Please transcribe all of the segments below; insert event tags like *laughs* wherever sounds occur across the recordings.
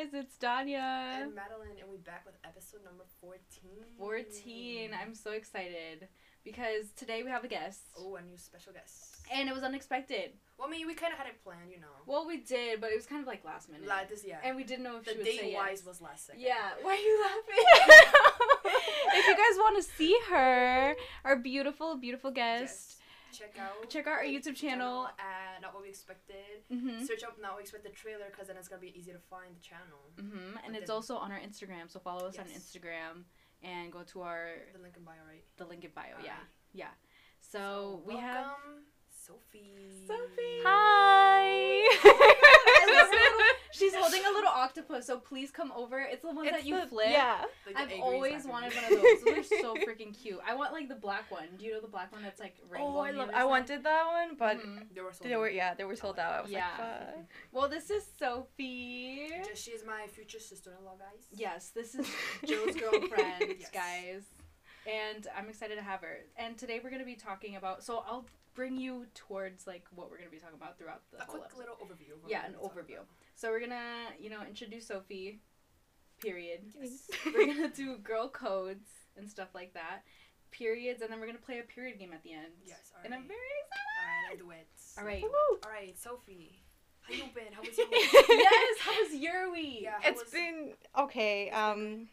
guys, it's Danya. And Madeline, and we're back with episode number 14. 14. I'm so excited because today we have a guest. Oh, a new special guest. And it was unexpected. Well, I mean, we kind of had it planned, you know. Well, we did, but it was kind of like last minute. Like this, yeah. and we didn't know if the she would say date yes. wise was last second. Yeah, *laughs* why are you laughing? *laughs* if you guys want to see her, our beautiful, beautiful guest, Yes. Check out. check out our YouTube channel. at Not What We Expected. Mm-hmm. Search up Not What We Expected trailer because then it's gonna be easy to find the channel. Mm-hmm. And it's then- also on our Instagram, so follow us on Instagram and go to our The link in bio, right? the link in bio. Yeah, Alright. yeah. So, we have welcome, Sophie. Sophie. Hi. I love little- *laughs* She's holding a little octopus, so please come over. It's the one that you the- flip. Yeah. Like I've always wanted one of those. Those are so *laughs* freaking cute. I want like the black one. Do you know the black one that's like rainbow? Oh, I love. I wanted that one, but Mhm. They were so they were yeah, they were sold out. I was Yeah. like, fuck. Well, this is Sophie. She is my future sister-in-law, guys. Yes, this is *laughs* Joe's girlfriend, Yes. guys. And I'm excited to have her. And today we're gonna be talking about. So I'll bring you towards like what we're gonna be talking about throughout the A whole quick episode. little overview. of Yeah, an overview. So we're gonna, you know, introduce Sophie. Period. Yes. *laughs* we're gonna do girl codes and stuff like that. Periods, and then we're gonna play a period game at the end. Yes, And I'm alright. very Alright, I'll do it. All right. Woo. Alright, Sophie. How you been? How was your *laughs* week? yes. How was your week? Yeah. How It's was- been okay. Um,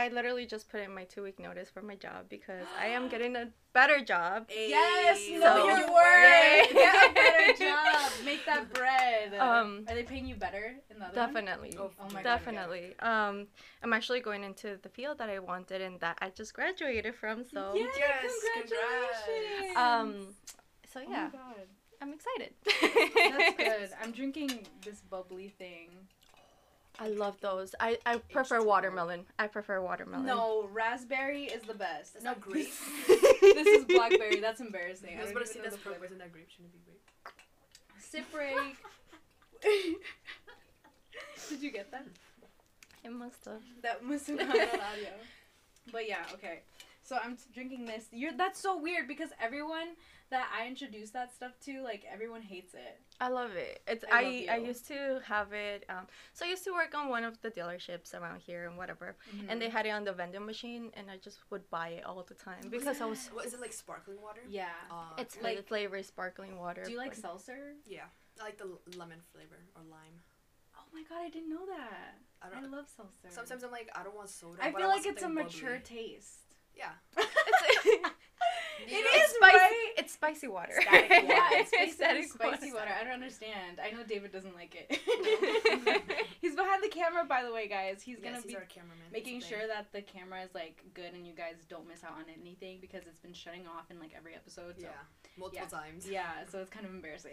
I literally just put in my two week notice for my job because I am getting a better job. Yes. Ayy, Know So- your Yay. *laughs* Get a better job. Make that bread. Um, Are they paying you better in the other one? Definitely. Oh, Oh my God. Definitely. Um, I'm actually going into the field that I wanted and that I just graduated from. So, Yay, Yes, congratulations. um, so Oh yeah, my god. I'm excited. That's *laughs* good. I'm drinking this bubbly thing. I love those. I, I prefer H2O. watermelon. I prefer watermelon. No, raspberry is the best. That's no, not grape. *laughs* *laughs* this is blackberry. That's embarrassing. I was don't about to say that's the flavor. grape. Isn't that grape? Shouldn't it be grape? Sip break. *laughs* Did you get that? It must have. That must have not on audio. But yeah, okay. So I'm t- drinking this. You're that's so weird because everyone that I introduce that stuff to, like everyone hates it. I love it. It's I I I, used to have it. Um, so I used to work on one of the dealerships around here and whatever, and they had it on the vending machine, and I just would buy it all the time because I was. What is it like? Sparkling water? yeah. Uh, It's like- like flavor sparkling water. Do you like but- seltzer? yeah. I like the l- lemon flavor or lime. Oh my god, I didn't know that. I I don't. love seltzer. Sometimes I'm like, I don't want soda. I but feel want like it's a something mature bubbly. taste. Yeah. *laughs* It's- *laughs* It You know, is, it's spicy. right? It's spicy water. Static water. yeah, it's basically Static spicy water. *laughs* water. I don't understand. I know David doesn't like it. he's behind the camera, by the way, guys. He's gonna yes, be he's our making sure that the camera is like good and you guys don't miss out on anything because it's been shutting off in like every episode. So. Yeah. Multiple times. Yeah, so it's kind of embarrassing.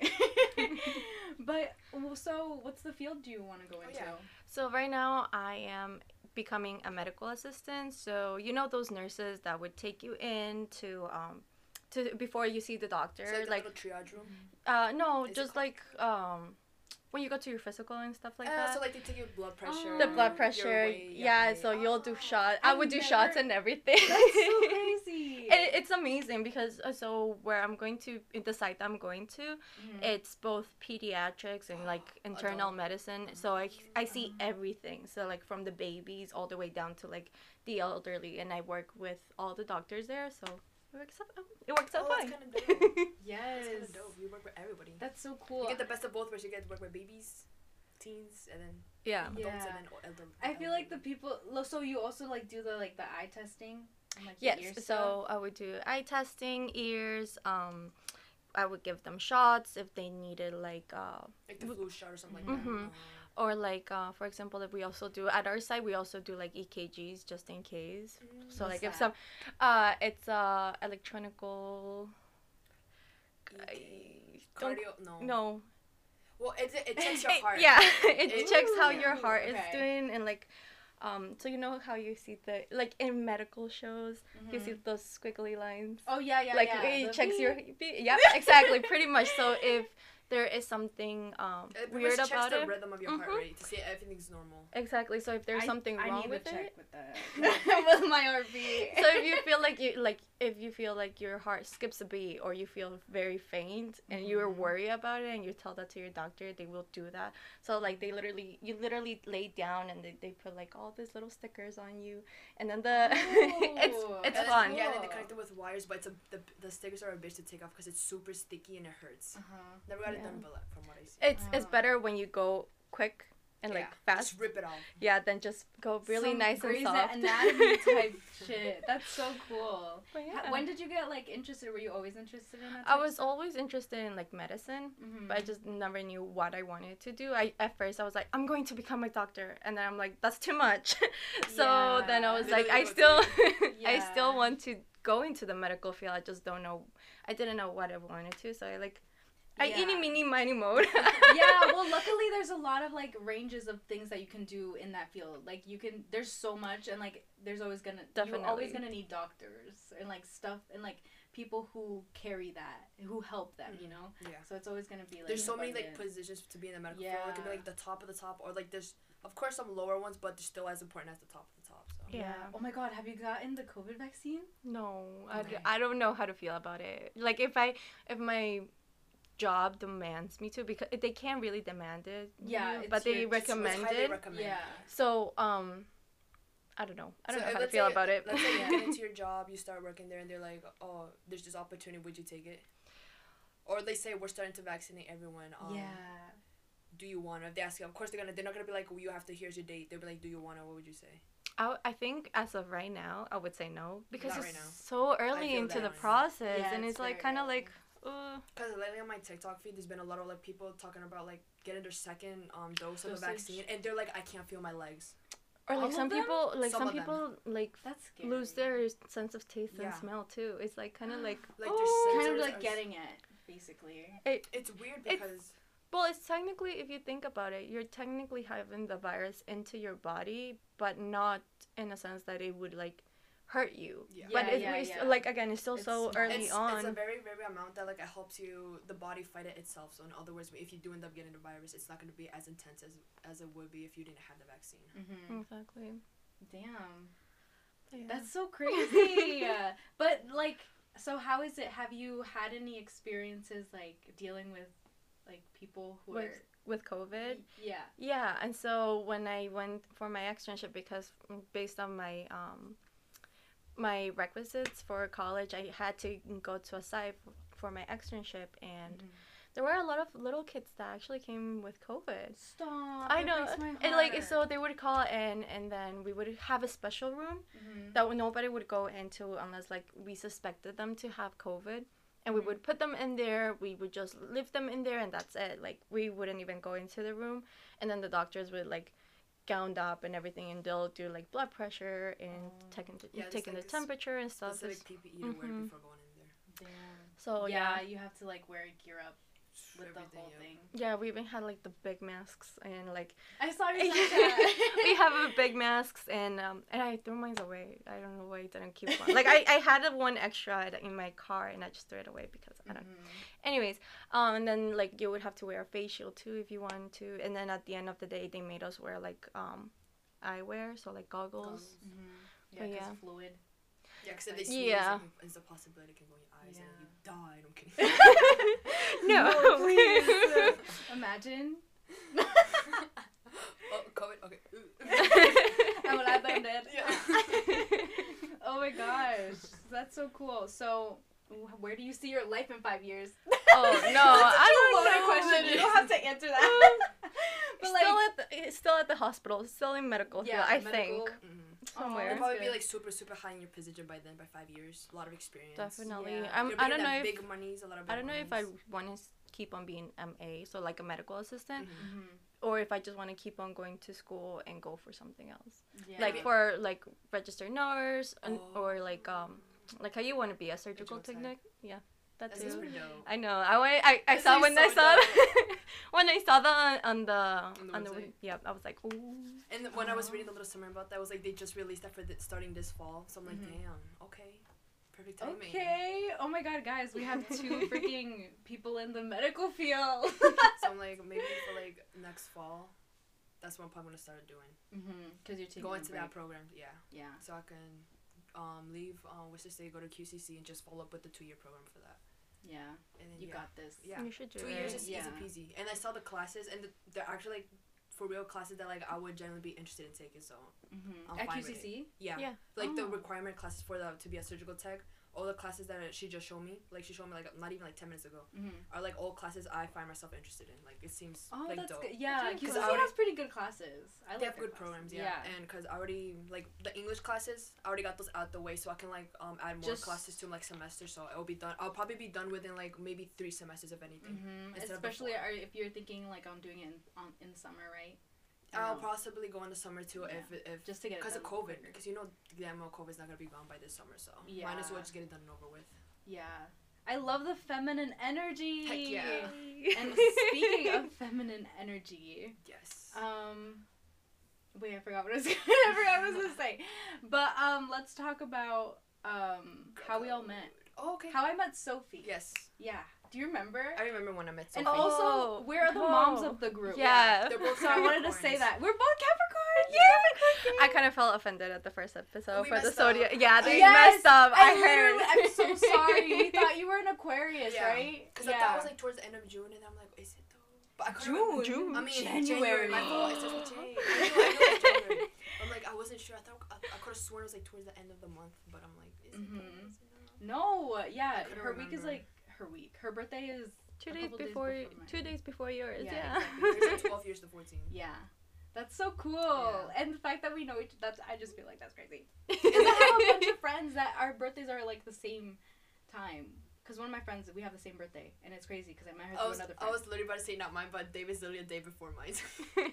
but well, so, what's the field do you want to go Oh, into? yeah. So right now I am becoming a medical assistant. So you know those nurses that would take you in to um to before you see the doctor, So like, like, triage room. uh no, Is just like um when you go to your physical and stuff like Uh, that. so like they take your blood pressure. the blood pressure, yeah. So you'll do Oh. shots. I I've would do never- shots and everything. That's so. *laughs* it, it's amazing because uh, so where I'm going to in the site I'm going to, Mhm. it's both pediatrics and like *gasps* internal Adult. medicine. So I I see everything. So like from the babies all the way down to like the elderly, and I work with all the doctors there. So it works out. It works out Oh, that's fine. kinda dope. *laughs* yes. That's kind of dope. You work with everybody. That's so cool. You get the best of both worlds. You get to work with babies, teens, and then yeah. adults, Yeah. and then o- elder. I feel like the people. So you also like do the like the eye testing. Like, Yes. stuff? So I would do eye testing, ears. Um, I would give them shots if they needed like uh like the flu shot or something like that. or like uh for example if we also do at our site we also do like EKGs just in case. Uh, So like if that? some uh it's uh electronical cardio. No. no Well, it it *laughs* checks your heart. yeah, *laughs* it It- checks how your heart is doing and like um so you know how you see the like in medical shows you Mhm. see those squiggly lines Oh yeah, yeah, like yeah. it the checks your beep. beep. yeah *laughs* exactly pretty much so if there is something um, It weird checks about the it. rhythm of your heart Mhm. rate to see if everything's normal. Exactly. So if there's I- something I wrong need with to check it, with that *laughs* *laughs* with my heartbeat. *laughs* so if you feel like you like if you feel like your heart skips a beat or you feel very faint and you're worried about it and you tell that to your doctor they will do that so like they literally you literally lay down and they, they put like all these little stickers on you and then the it's it's and fun Then, yeah, and they connect it with wires, but it's a, the the stickers are a bitch to take off because it's super sticky and it hurts. Uh-huh. Never got it Yeah. done, but like, from what I see. it's it's Oh. better when you go quick and like Yeah, fast Just rip it off. yeah then just go really Some nice and soft Anatomy *laughs* type shit. That's so cool. But Ha- yeah. When did you get like interested? Were you always interested in that? I was always interested in like medicine Mm-hmm. but I just never knew what I wanted to do. I at first I was like, I'm going to become a doctor, and then I'm like, that's too much. *laughs* so then I was like, I still, what *laughs* I still want to go into the medical field. I just don't know. I didn't know what I wanted to, so I like, I Yeah. eeny meeny miny mode. *laughs* yeah, well, luckily there's a lot of like ranges of things that you can do in that field. Like you can, there's so much, and like there's always gonna, you're always gonna need doctors and like stuff and like people who carry that, who help them, you mm, know. Yeah. So it's always gonna be like. There's so many like positions to be in the medical field. It could be Yeah. like the top of the top, or like there's of course some lower ones, but they're still as important as the top of the top. So. Yeah. Oh my god, have you gotten the COVID vaccine? no, I, d- Okay. I don't know how to feel about it. Like if I, if my job demands me to, because they can't really demand it. Yeah, you, it's but they it's- it's recommend it. recommend. Yeah. So um, I don't know. I don't So, know how to feel say- about it. Let's say you get *laughs* into your job, you start working there, and they're like, "Oh, there's this opportunity. Would you take it?" Or they say we're starting to vaccinate everyone. Um, yeah. Do you want to? If they ask you, of course they're gonna. They're not gonna be like, well, "You have to. Here's your date." They'll be like, "Do you want to?" What would you say? I, I think as of right now, I would say no because Not it's right now. so early into the right process, Yeah, and it's it's like kind of early. Like, uh, Because lately on my TikTok feed, there's been a lot of like people talking about like getting their second um dose of the vaccine, and they're like, "I can't feel my legs." or like some them? people, like Some some, people like That's scary. lose their sense of taste Yeah. and smell too. It's like *gasps* kind of like, Like, their oh. kind of like getting it, basically. It, It's weird It's- because Well, it's technically, if you think about it, you're technically having the virus into your body, but not in a sense that it would like hurt you. Yeah. But Yeah, it's, yeah, it's- yeah. like again, it's still It's so early it's, on. it's a very very amount that like it helps you the body fight it itself. So in other words, if you do end up getting the virus, it's not going to be as intense as as it would be if you didn't have the vaccine. Mm-hmm. exactly. Damn. Yeah. That's so *laughs* crazy. but like, so how is it? Have you had any experiences like dealing with like people who With- are? with COVID. Yeah. Yeah, and so when I went for my externship, because mm, based on my um, my requisites for college, I had to go to a site for my externship, and Mm-hmm. there were a lot of little kids that actually came with COVID. Stop. I know, and like so they would call in, and then we would have a special room Mhm. that nobody would go into unless like we suspected them to have COVID. And we Mhm. would put them in there. We would just leave them in there, and that's it. Like we wouldn't even go into the room. And then the doctors would like gowned up and everything, and they'll do like blood pressure and Oh. taking the, Yeah, taking like, the temperature and stuff. Specific PPE to wear Mhm. before going in there. Damn. So yeah, yeah, you have to like wear gear up with the whole yeah. thing. yeah, we even had like the big masks and like I saw your Snapchat. *laughs* *laughs* we have a *laughs* big masks and um and I threw mine away. I don't know why I didn't keep one. Like I, I had one extra in my car and I just threw it away because I don't. Mhm. Anyways, um and then like you would have to wear a face shield too if you wanted to. And then at the end of the day, they made us wear like um eyewear, so like goggles. Goggles. Mhm. Yeah, But 'cause yeah. fluid. Yeah, because if Like- they sneeze, Yeah. it's a possibility it can go in your eyes and you die. I'm kidding. *laughs* no, *laughs* *laughs* please. Imagine. oh, COVID. Okay. I'm glad I'm. Yeah. oh my gosh, that's so cool. So, wh- where do you see your life in five years? Oh no, *laughs* I don't Loaded know. question. You don't have to answer that. *laughs* *laughs* but like, still at the still at the hospital, still in medical yeah, field, I medical- think Mhm. somewhere. You'll probably be like super super high in your position by then by five years. A lot of experience. Definitely. Yeah. I'm, You're I bringing don't know that if big monies. A lot of. I don't know if I want to keep on being MA, so like a medical assistant, Mhm. Mhm. or if I just want to keep on going to school and go for something else, Yeah. like for like registered nurse Oh. or like um like how you want to be a surgical Surgical tech. technic. Yeah, that That's too. dope. I know. I went, I, I This saw is *laughs* when I saw dope. when I saw that on the On the on the website. yeah, I was like, ooh. And when I was reading the little summary about that, I was like they just released that for the, starting this fall. So I'm like, Mhm. damn, okay, Perfect timing. Okay. Oh my god, guys, we have two *laughs* freaking people in the medical field. *laughs* so I'm like maybe for like next fall, that's what I'm probably gonna start doing. mhm. Cuz you're taking Go a into that program, yeah. Yeah. So I can um leave um Worcester State, go to QCC, and just follow up with the two year program for that. Yeah. And then You yeah, got this. yeah. You should do two it. years is Yeah. easy peasy. And I saw the classes, and the, they're actually like for real classes that like I would generally be interested in taking. So Mhm. I'm At fine with QCC? yeah, Yeah. like the Oh. requirement classes for the to be a surgical tech. All the classes that she just showed me, like she showed me like not even like ten minutes ago, Mhm. are like all classes I find myself interested in. Like it seems Oh, like that's dope. good. Yeah, because QCC really cool. has pretty good classes. I They like have good their programs, classes. yeah. And because I already like the English classes, I already got those out the way, so I can like um add more Just- classes to like semester. So it'll be done. I'll probably be done within like maybe three semesters if anything. hmm Instead of Especially are, if you're thinking like I'm doing it in, on, in summer, right? I'll Um, possibly go in the summer too Yeah. if if just to get it because of COVID. Because you know, damn well, COVID's not gonna be gone by this summer, so yeah. might as well just get it done and over with. Yeah. I love the feminine energy. Heck yeah. And *laughs* speaking of feminine energy, Yes. um, wait, I forgot what I was. *laughs* I forgot what I was gonna say. But um, let's talk about um how we all met. Oh, okay. How I met Sophie. yes, Yeah. Do you remember? I remember when I met and also, Oh, we're the moms oh. of the group. Yeah. They're both *laughs* So I wanted to say that we're both Capricorn. Yeah. I kind of felt offended at the first episode We for the zodiac. Yeah, they Yes, messed up. I, I heard. I'm so *laughs* sorry. We thought you were an Aquarius, Yeah. right? Because I thought it was like towards the end of June, and I'm like, is it though? But I couldn't June. June. I mean, January. January. My fault. It starts with J. I knew, I knew it was January. *laughs* I'm like, I wasn't sure. I thought I, I could have sworn it was like towards the end of the month, but I'm like, is it? Mhm. though? Is it? No, yeah, couldn't her week is like her week. Her birthday is two days couple days before, before two days before yours. Yeah, Yeah. exactly. *laughs* Like 12 years to 14. yeah. That's so cool, Yeah. and the fact that we know each that's I just feel like that's crazy. *laughs* And I have a bunch of friends that our birthdays are like the same time. Cause one of my friends, we have the same birthday, and it's crazy because I met her I through was, another I was literally about to say not mine, but David's literally a day before mine.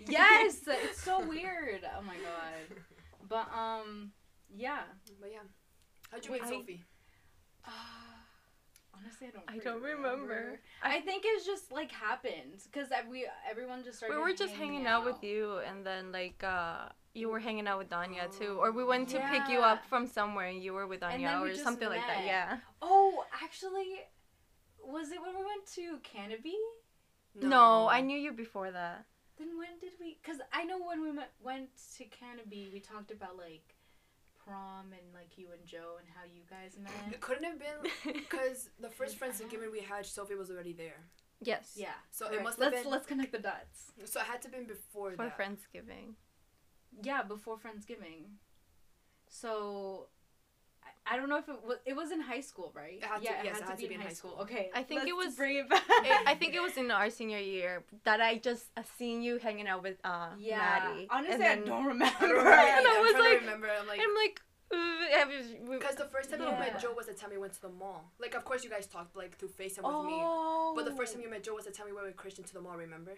*laughs* yes, it's so weird. Oh my god. But um, yeah. But yeah. How'd you Wait, meet I- Sophie? Uh, honestly, I don't. I don't remember. I think it's just like happened because we everyone just started. we were just hanging out with you, and then like uh, you were hanging out with Danya too, or we went to pick you up from somewhere, and you were with And Danya or just something like that. Yeah. Oh, actually, was it when we went to Canopy? No. I knew you before that. Then when did we? Cause I know when we met, went to Canopy, we talked about like prom and like you and Joe and how you guys met. It couldn't have been *laughs* because the first Friendsgiving we had, Sophie was already there. yes. Yeah. So it must have let's been- let's connect the dots. So it had to have been before For that. Friendsgiving. Yeah, before Friendsgiving. So. I- I don't know if it was. It was in high school, right? It had to- yeah, yes, it had to be in high school. Okay, I think it let's was- Bring it back. *laughs* It, I think it was in our senior year that I just uh, seen you hanging out with uh, Yeah. Maddie. Honestly, *laughs* and I don't remember. I don't remember. And I either. I'm was like- remember. I'm like, I'm like, have you- we- because the first time you Yeah. met Joe was the time we went to the mall. Like, of course you guys talked like through FaceTime with me. oh. But the first time you met Joe was the time we went with Christian to the mall. Remember?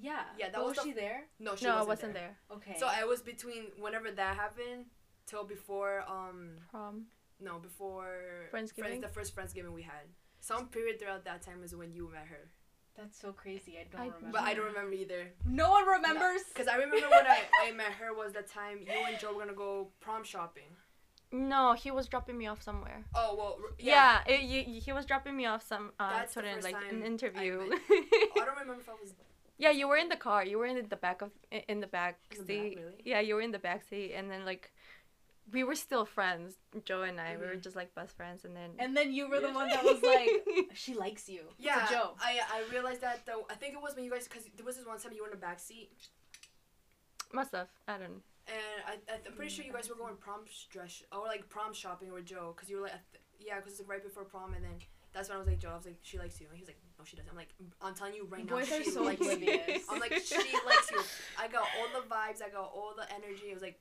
Yeah. Yeah, that But was was the- she there? No, she no, wasn't, wasn't there. there. Okay. So I was between whenever that happened till before um Prom. No before Friendsgiving? Friends, the first Friendsgiving we had. Some period throughout that time is when you met her, That's so crazy. I don't I- remember. but I don't remember either. No one remembers. Because I remember when I, I met her was the time you and Joe were gonna go prom shopping. No, he was dropping me off somewhere. Oh well, r- Yeah, it, you, he was dropping me off some uh, That's the sort of first like time an I interview. met- *laughs* I don't remember if I was. yeah, you were in the car. You were in the back of i- in the back In the back, seat. really? Yeah, you were in the back seat, and then like we were still friends. Joe and I, we were Mhm. just like best friends, and then And then you were the one that was like, *laughs* she likes you. Yeah, To Joe. I I realized that though. I think it was when you guys because there was this one time you were in the back seat, must have. I don't. Know. And I I'm pretty sure you guys were going prom dress or like prom shopping with Joe because you were like th- yeah because it's like right before prom and then. That's when I was like, Joe, I was like, she likes you. And he was like, no, she doesn't. I'm like, I'm telling you right now, Boys are she so likes you. oblivious. I'm like, she likes you. I got all the vibes. I got all the energy. It was like,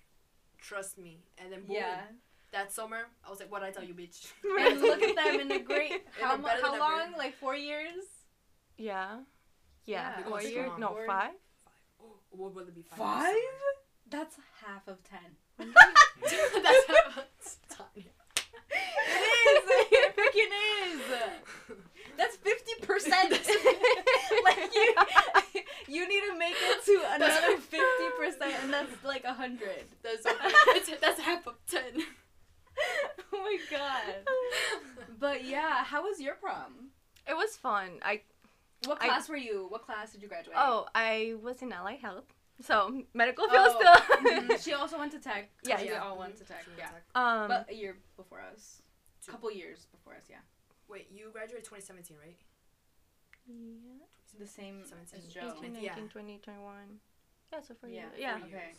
trust me. And then boom, Yeah. that summer, I was like, what I tell you, bitch. *laughs* And look at them in the *laughs* great. How, they're mu- better how long? ever. Like four years? Yeah. Yeah. Yeah, Four years? No, Four- five. Oh, *gasps* what will it be? Five. Five? That's half of ten. *laughs* That's half of ten. It is. It freaking is. That's fifty percent. like you, you need to make it to *laughs* another *laughs* fifty percent, and that's like a hundred. That's that's half of ten. *laughs* oh my god! But yeah, how was your prom? It was fun. I. What class I, were you? What class did you graduate? Oh, I was in allied health. So medical oh, field still. Mm-hmm. She also went to tech. Yeah, oh, yeah. We all went to tech. She yeah. Tech. Um, but a year before us. A couple years before us. Yeah. Wait, you graduated 2017, right? Yeah the same as Joe. 18, Yeah. 19, 20, 21. Yeah, so for Yeah, you. Yeah. Okay.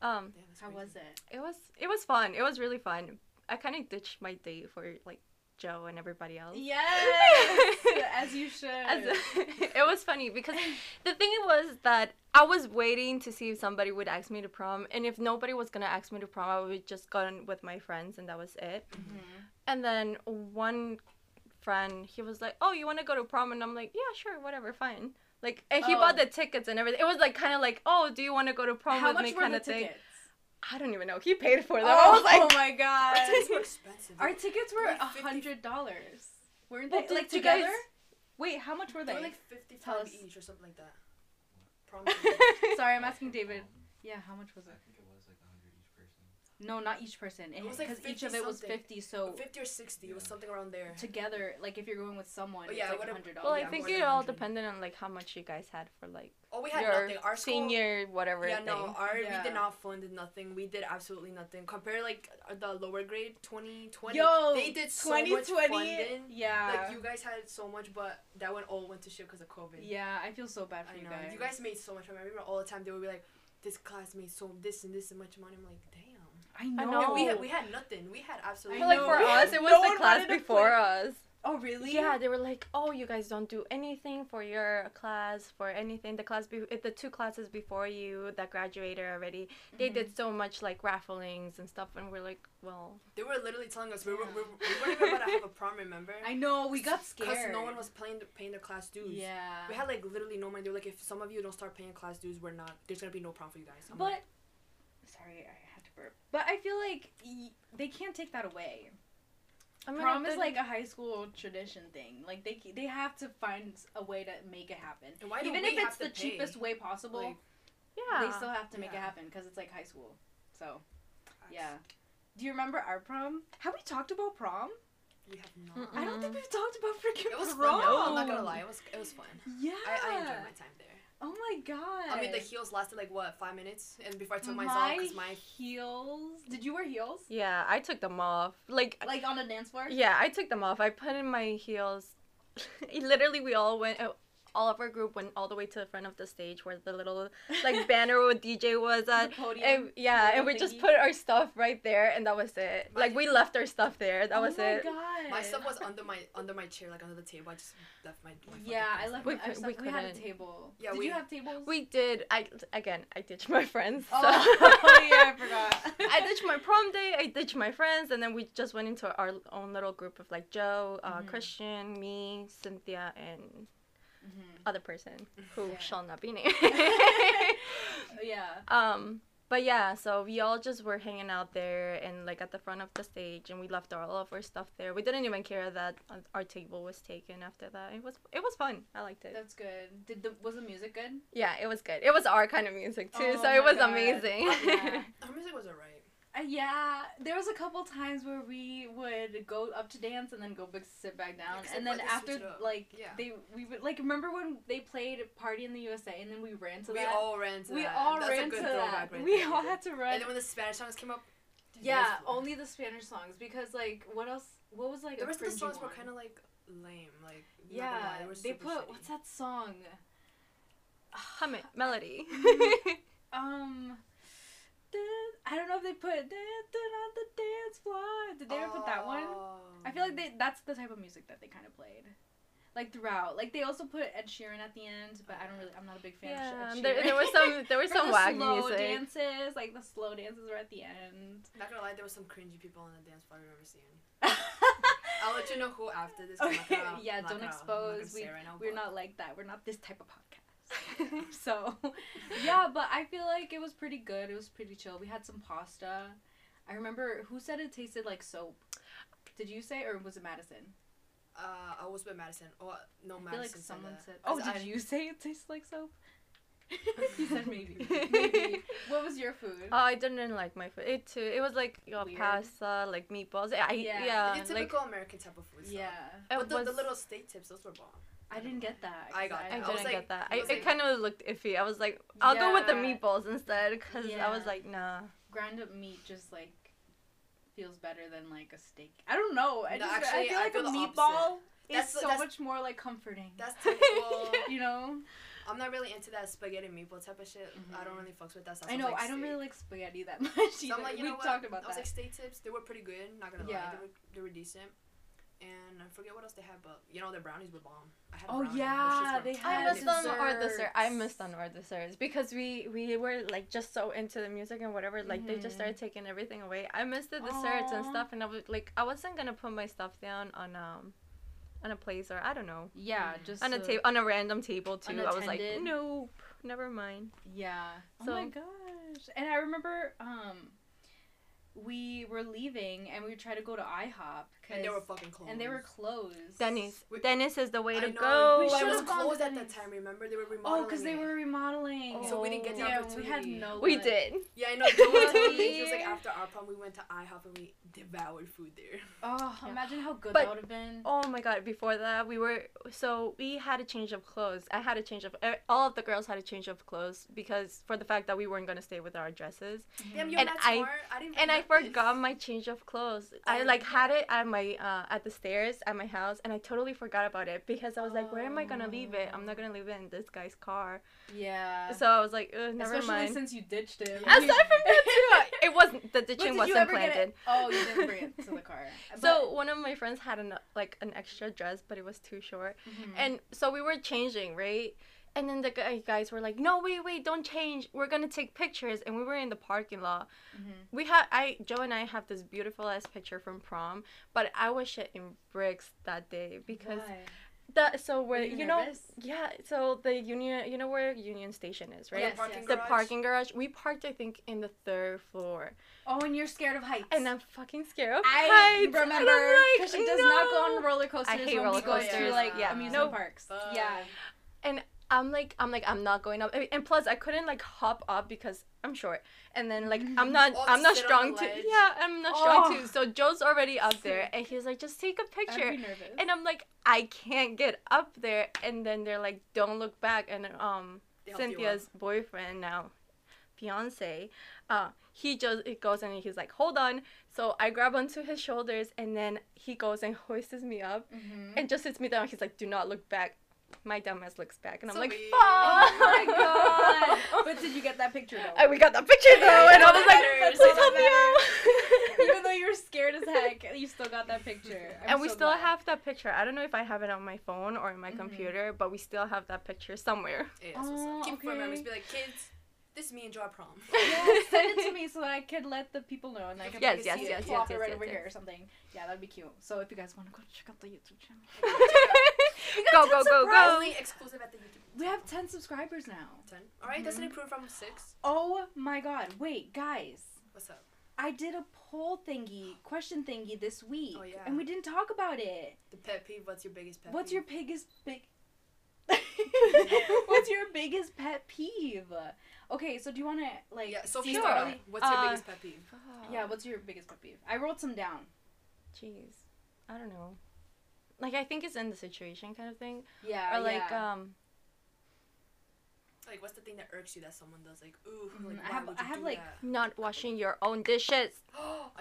Um, Damn, that's How was it? it was it was fun. It was really fun. I kind of ditched my date for like Joe and everybody else. Yes, *laughs* as you should. As *laughs* it was funny because *laughs* the thing was that I was waiting to see if somebody would ask me to prom, and if nobody was gonna ask me to prom, I would just go in with my friends, and that was it. Mhm. And then one friend, he was like, "Oh, you want to go to prom?" And I'm like, "Yeah, sure, whatever, fine." Like, and he Oh. bought the tickets and everything. It was like kind of like, "Oh, do you want to go to prom How with much me?" kind of thing. I don't even know. He paid for them. Oh, I was like, oh my Our god. tickets were expensive. Our tickets were a hundred dollars. Weren't they did like together? guys- Wait, how much were they they? were like Tell 55 us. each or something like that. *laughs* Sorry, I'm asking David. Yeah, how much was it? think it was like 100 each person. No, not each person. It was like Because each 50 of it was something. fifty. So 50 or 60, it was something around there. together, like if you're going with someone, Oh, yeah, it's like would've- hundred well. I yeah, think it all depended on like how much you guys had for like Oh, we had your nothing. Our school, senior whatever Yeah, thing. no, our Yeah. we did not fund nothing. We did absolutely nothing. Compare like the lower grade 2020. Yo, they did so much funding. Yeah. Like you guys had so much, but that one all went to shit because of COVID. yeah, I feel so bad for I you know. guys. You guys made so much money. I remember all the time they would be like, "This class made so this and this and much money." I'm like, damn. I know. know. We had we had nothing. We had absolutely. But like know. for Yeah. us, it *laughs* was No the class wanted before us. oh really? Yeah, they were like, "Oh, you guys don't do anything for your class, for anything. The class, be- the two classes before you that graduated already, they Mm-hmm. did so much like rafflings and stuff." And we're like, "Well, They were literally telling us we were, we, were, we weren't even about to have a prom. Remember? I know. We got scared. Because no one was paying the, paying their class dues. Yeah. We had like literally no money. They were like, if some of you don't start paying class dues, we're not. There's gonna be no prom for you guys. I'm But like, sorry, I had. But I feel like y- they can't take that away. I mean, Prom is they- like a high school tradition thing. Like they they have to find a way to make it happen. Why Even if it's the pay? cheapest way possible, Like, yeah, they still have to make it happen because it's like high school. So yeah. Do you remember our prom? Have we talked about prom? we have not. I don't think we've talked about freaking It was prom. fun. though. I'm not gonna lie. It was it was fun. Yeah. I, I enjoyed my time there. Oh my god. I mean, the heels lasted like what five minutes, and before I took mine off, because my heels. Did you wear heels? yeah, I took them off. Like, Like on the dance floor? yeah, I took them off. I put in my heels. *laughs* Literally, we all went. Oh, All of our group went all the way to the front of the stage where the little like *laughs* banner with DJ was at. the podium. And, yeah, and we little just put our stuff right there, and that was it. My- Like we left our stuff there. That oh was my it. God. my stuff was under my under my chair, like under the table. I just left my. my Yeah, I left We my stuff. we We, had a table. Yeah, Did we- you have tables? We did. I again. I ditched my *laughs* friends. Oh, so- *laughs* yeah, I forgot. I ditched my prom day. I ditched my friends, and then we just went into our own little group of like Joe, uh, Mhm. Christian, me, Cynthia, and Mhm. other person who Yeah. shall not be named. *laughs* *laughs* yeah. um, but yeah, so we all just were hanging out there and like at the front of the stage, and we left all of our stuff there. We didn't even care that our table was taken after that. It was it was fun. I liked it. That's good. Did the was the music good? Yeah, it was good. It was our kind of music too, Oh so it was God. amazing. Yeah. *laughs* Our music was alright. Uh, yeah, there was a couple times where we would go up to dance and then go back, sit back down, they and then after switch it up. like Yeah. they we would like remember when they played Party in the USA and then we ran to we that. all ran to we that. all That's ran a good to throwback that. right we there. all had to run. And then when the Spanish songs came up. yeah, only the Spanish songs because like what else? What was like The a rest of the cringy songs were kind of like lame. Like yeah. they, They put shitty. what's that song? Hum it, melody. *laughs* Um, da- I don't know if they put dancing on the dance floor. Did they ever put that one? I feel like they oh. that's the type of music that they kind of played. Like throughout, like they also put Ed Sheeran at the end, but I don't really, I'm not a big fan yeah, of Ed Sheeran. there, there was some *laughs* there was some the wag slow music. dances, like the slow dances were at the end. Not gonna lie, there was some cringy people on the dance floor I remember seen. *laughs* I'll let you know who after this. Okay, gonna- yeah, don't gonna- not expose. We- right now, We're but- not like that. We're not this type of podcast. *laughs* so, *laughs* yeah, but I feel like it was pretty good. It was pretty chill. We had some pasta. I remember who said it tasted like soap. Did you say, or was it Madison? Uh, I was with Madison. Oh no, I Madison. feel like said someone that. said. Oh, 'Cause did I- you say it tastes like soap? *laughs* he said maybe. Maybe. What was your food? Oh, I didn't like my food. It too. It was like your know, Weird. pasta, like meatballs. I Yeah. yeah, Your like typical American type of food. stuff. yeah. But the, the little steak tips, those were bomb. I didn't get that. I got I that. didn't I was like- get that. I I, it like- kind of looked iffy. I was like, I'll go with the meatballs instead because I was like, nah. Ground up meat just like feels better than like a steak. I don't know. I No, just actually, I feel I like feel a the meatball is That's- so that's- much more like comforting. That's *laughs* typical. you know. I'm not really into that spaghetti meatball type of shit. I don't Mhm. really fucks with that stuff. I know. like I don't steak. really like spaghetti that *laughs* much So either. I'm like, you we know what? talked about I was that. like steak tips. They were pretty good. Not gonna Yeah. lie, they were, they were decent. And I forget what else they had, but you know their brownies were bomb. I had a Oh, brownie. Yeah, they I had bomb. missed on our desserts. dessert. I missed on our desserts because we we were like just so into the music and whatever. Like they just started taking everything away. I missed the desserts and stuff, and I was like, I wasn't gonna put my stuff down on um, on a place or I don't know yeah, Mm. just on a so- table on a random table too. I was like, nope, never mind. Yeah. oh So- my gosh. And I remember um we were leaving and we tried to go to IHOP And they were 'cause- fucking closed. and they were closed. Denny's, We- Denny's is the way I to know, go. We We should should've gone closed at that time. Remember they were remodeling. Oh, because they were remodeling. So we didn't get the yeah, we had no. we luck. did. Yeah, I know. Joe was me he was like after our prom we went to IHOP and we devoured food there. Oh, Yeah. imagine how good But- that would have been. Oh my god! Before that, we were so we had a change of clothes. I had a change of eh, all of the girls had a change of clothes because for the fact that we weren't gonna stay with our dresses, Damn, you're And not I- smart. I didn't. and I know this. Forgot my change of clothes. I like had it at my uh at the stairs at my house, and I totally forgot about it because I was like, where am I gonna leave it? I'm not gonna leave it in this guy's car. Yeah. So I was like, never Especially mind. since you ditched him. Aside from that too, it wasn't the ditching wasn't ever get planted. it? Oh, you didn't bring it to the car. *laughs* So one of my friends had an like an extra dress, but it was too short. Mhm. And so we were changing, right? And then the guys were like, "No, wait, wait, don't change. We're gonna take pictures." And we were in the parking lot. Mhm. We had I Joe and I have this beautiful ass picture from prom, but I was shit in bricks that day because Why? the so Were where you you know yeah so the union you know where Union Station is right. Yes, parking yes. The parking garage. We parked, I think, in the third floor, Oh, and you're scared of heights. and I'm fucking scared of I heights. and I'm remember like, because she does not go on roller coasters I hate when roller we to coasters. like Yeah. amusement Nope. parks. Fuck. Yeah. I'm like I'm like I'm not going up. And plus I couldn't like hop up because I'm short. And then like I'm not Oh, I'm not strong the too yeah I'm not strong Oh. too. So Joe's already up *laughs* there and he's like just take a picture I'd be nervous. and I'm like I can't get up there. And then they're like don't look back. And um They Cynthia's boyfriend now fiance uh he just it goes and he's like hold on. So I grab onto his shoulders and then he goes and *laughs* hoists me up Mhm. and just sits me down. He's like do not look back my dumbass looks back and I'm So like fuck Oh my god! *laughs* but did you get that picture though? and we got that picture though, and I was like, please help me out. *laughs* Even though you were scared as heck, you still got that picture. I'm and we so still glad. have that picture. I don't know if I have it on my phone or in my Mhm. computer, but we still have that picture somewhere. Yeah, that's what's Oh, up. Keep for memories. Be like, kids, this is me and Joe at prom. *laughs* Yeah, send it to me so that I could let the people know and I could Yes, yes, yes, it yes, yes, right yes, over yes. here or something. Yeah, that'd be cute. So if you guys want to go check out the YouTube channel, go, go, go, go. Surprisingly exclusive at the YouTube. we have ten subscribers now. Ten. All right, doesn't Mm-hmm. it improve from six? Oh my god! Wait, guys. What's up? I did a poll thingy, question thingy this week, Oh, yeah. and we didn't talk about it. The pet peeve. What's your biggest pet What's peeve? your biggest big? *laughs* What's your biggest pet peeve? Okay, so do you want to like? Yeah, Sophie, see start early- off. What's your Uh, biggest pet peeve? Yeah, what's your biggest pet peeve? I wrote some down. Jeez, I don't know. Like I think it's in the situation kind of thing, Yeah, or like yeah. um, Like, what's the thing that irks you that someone does? Like, ooh, Mhm. like, I have- would I have, like, that? not washing your own dishes. *gasps*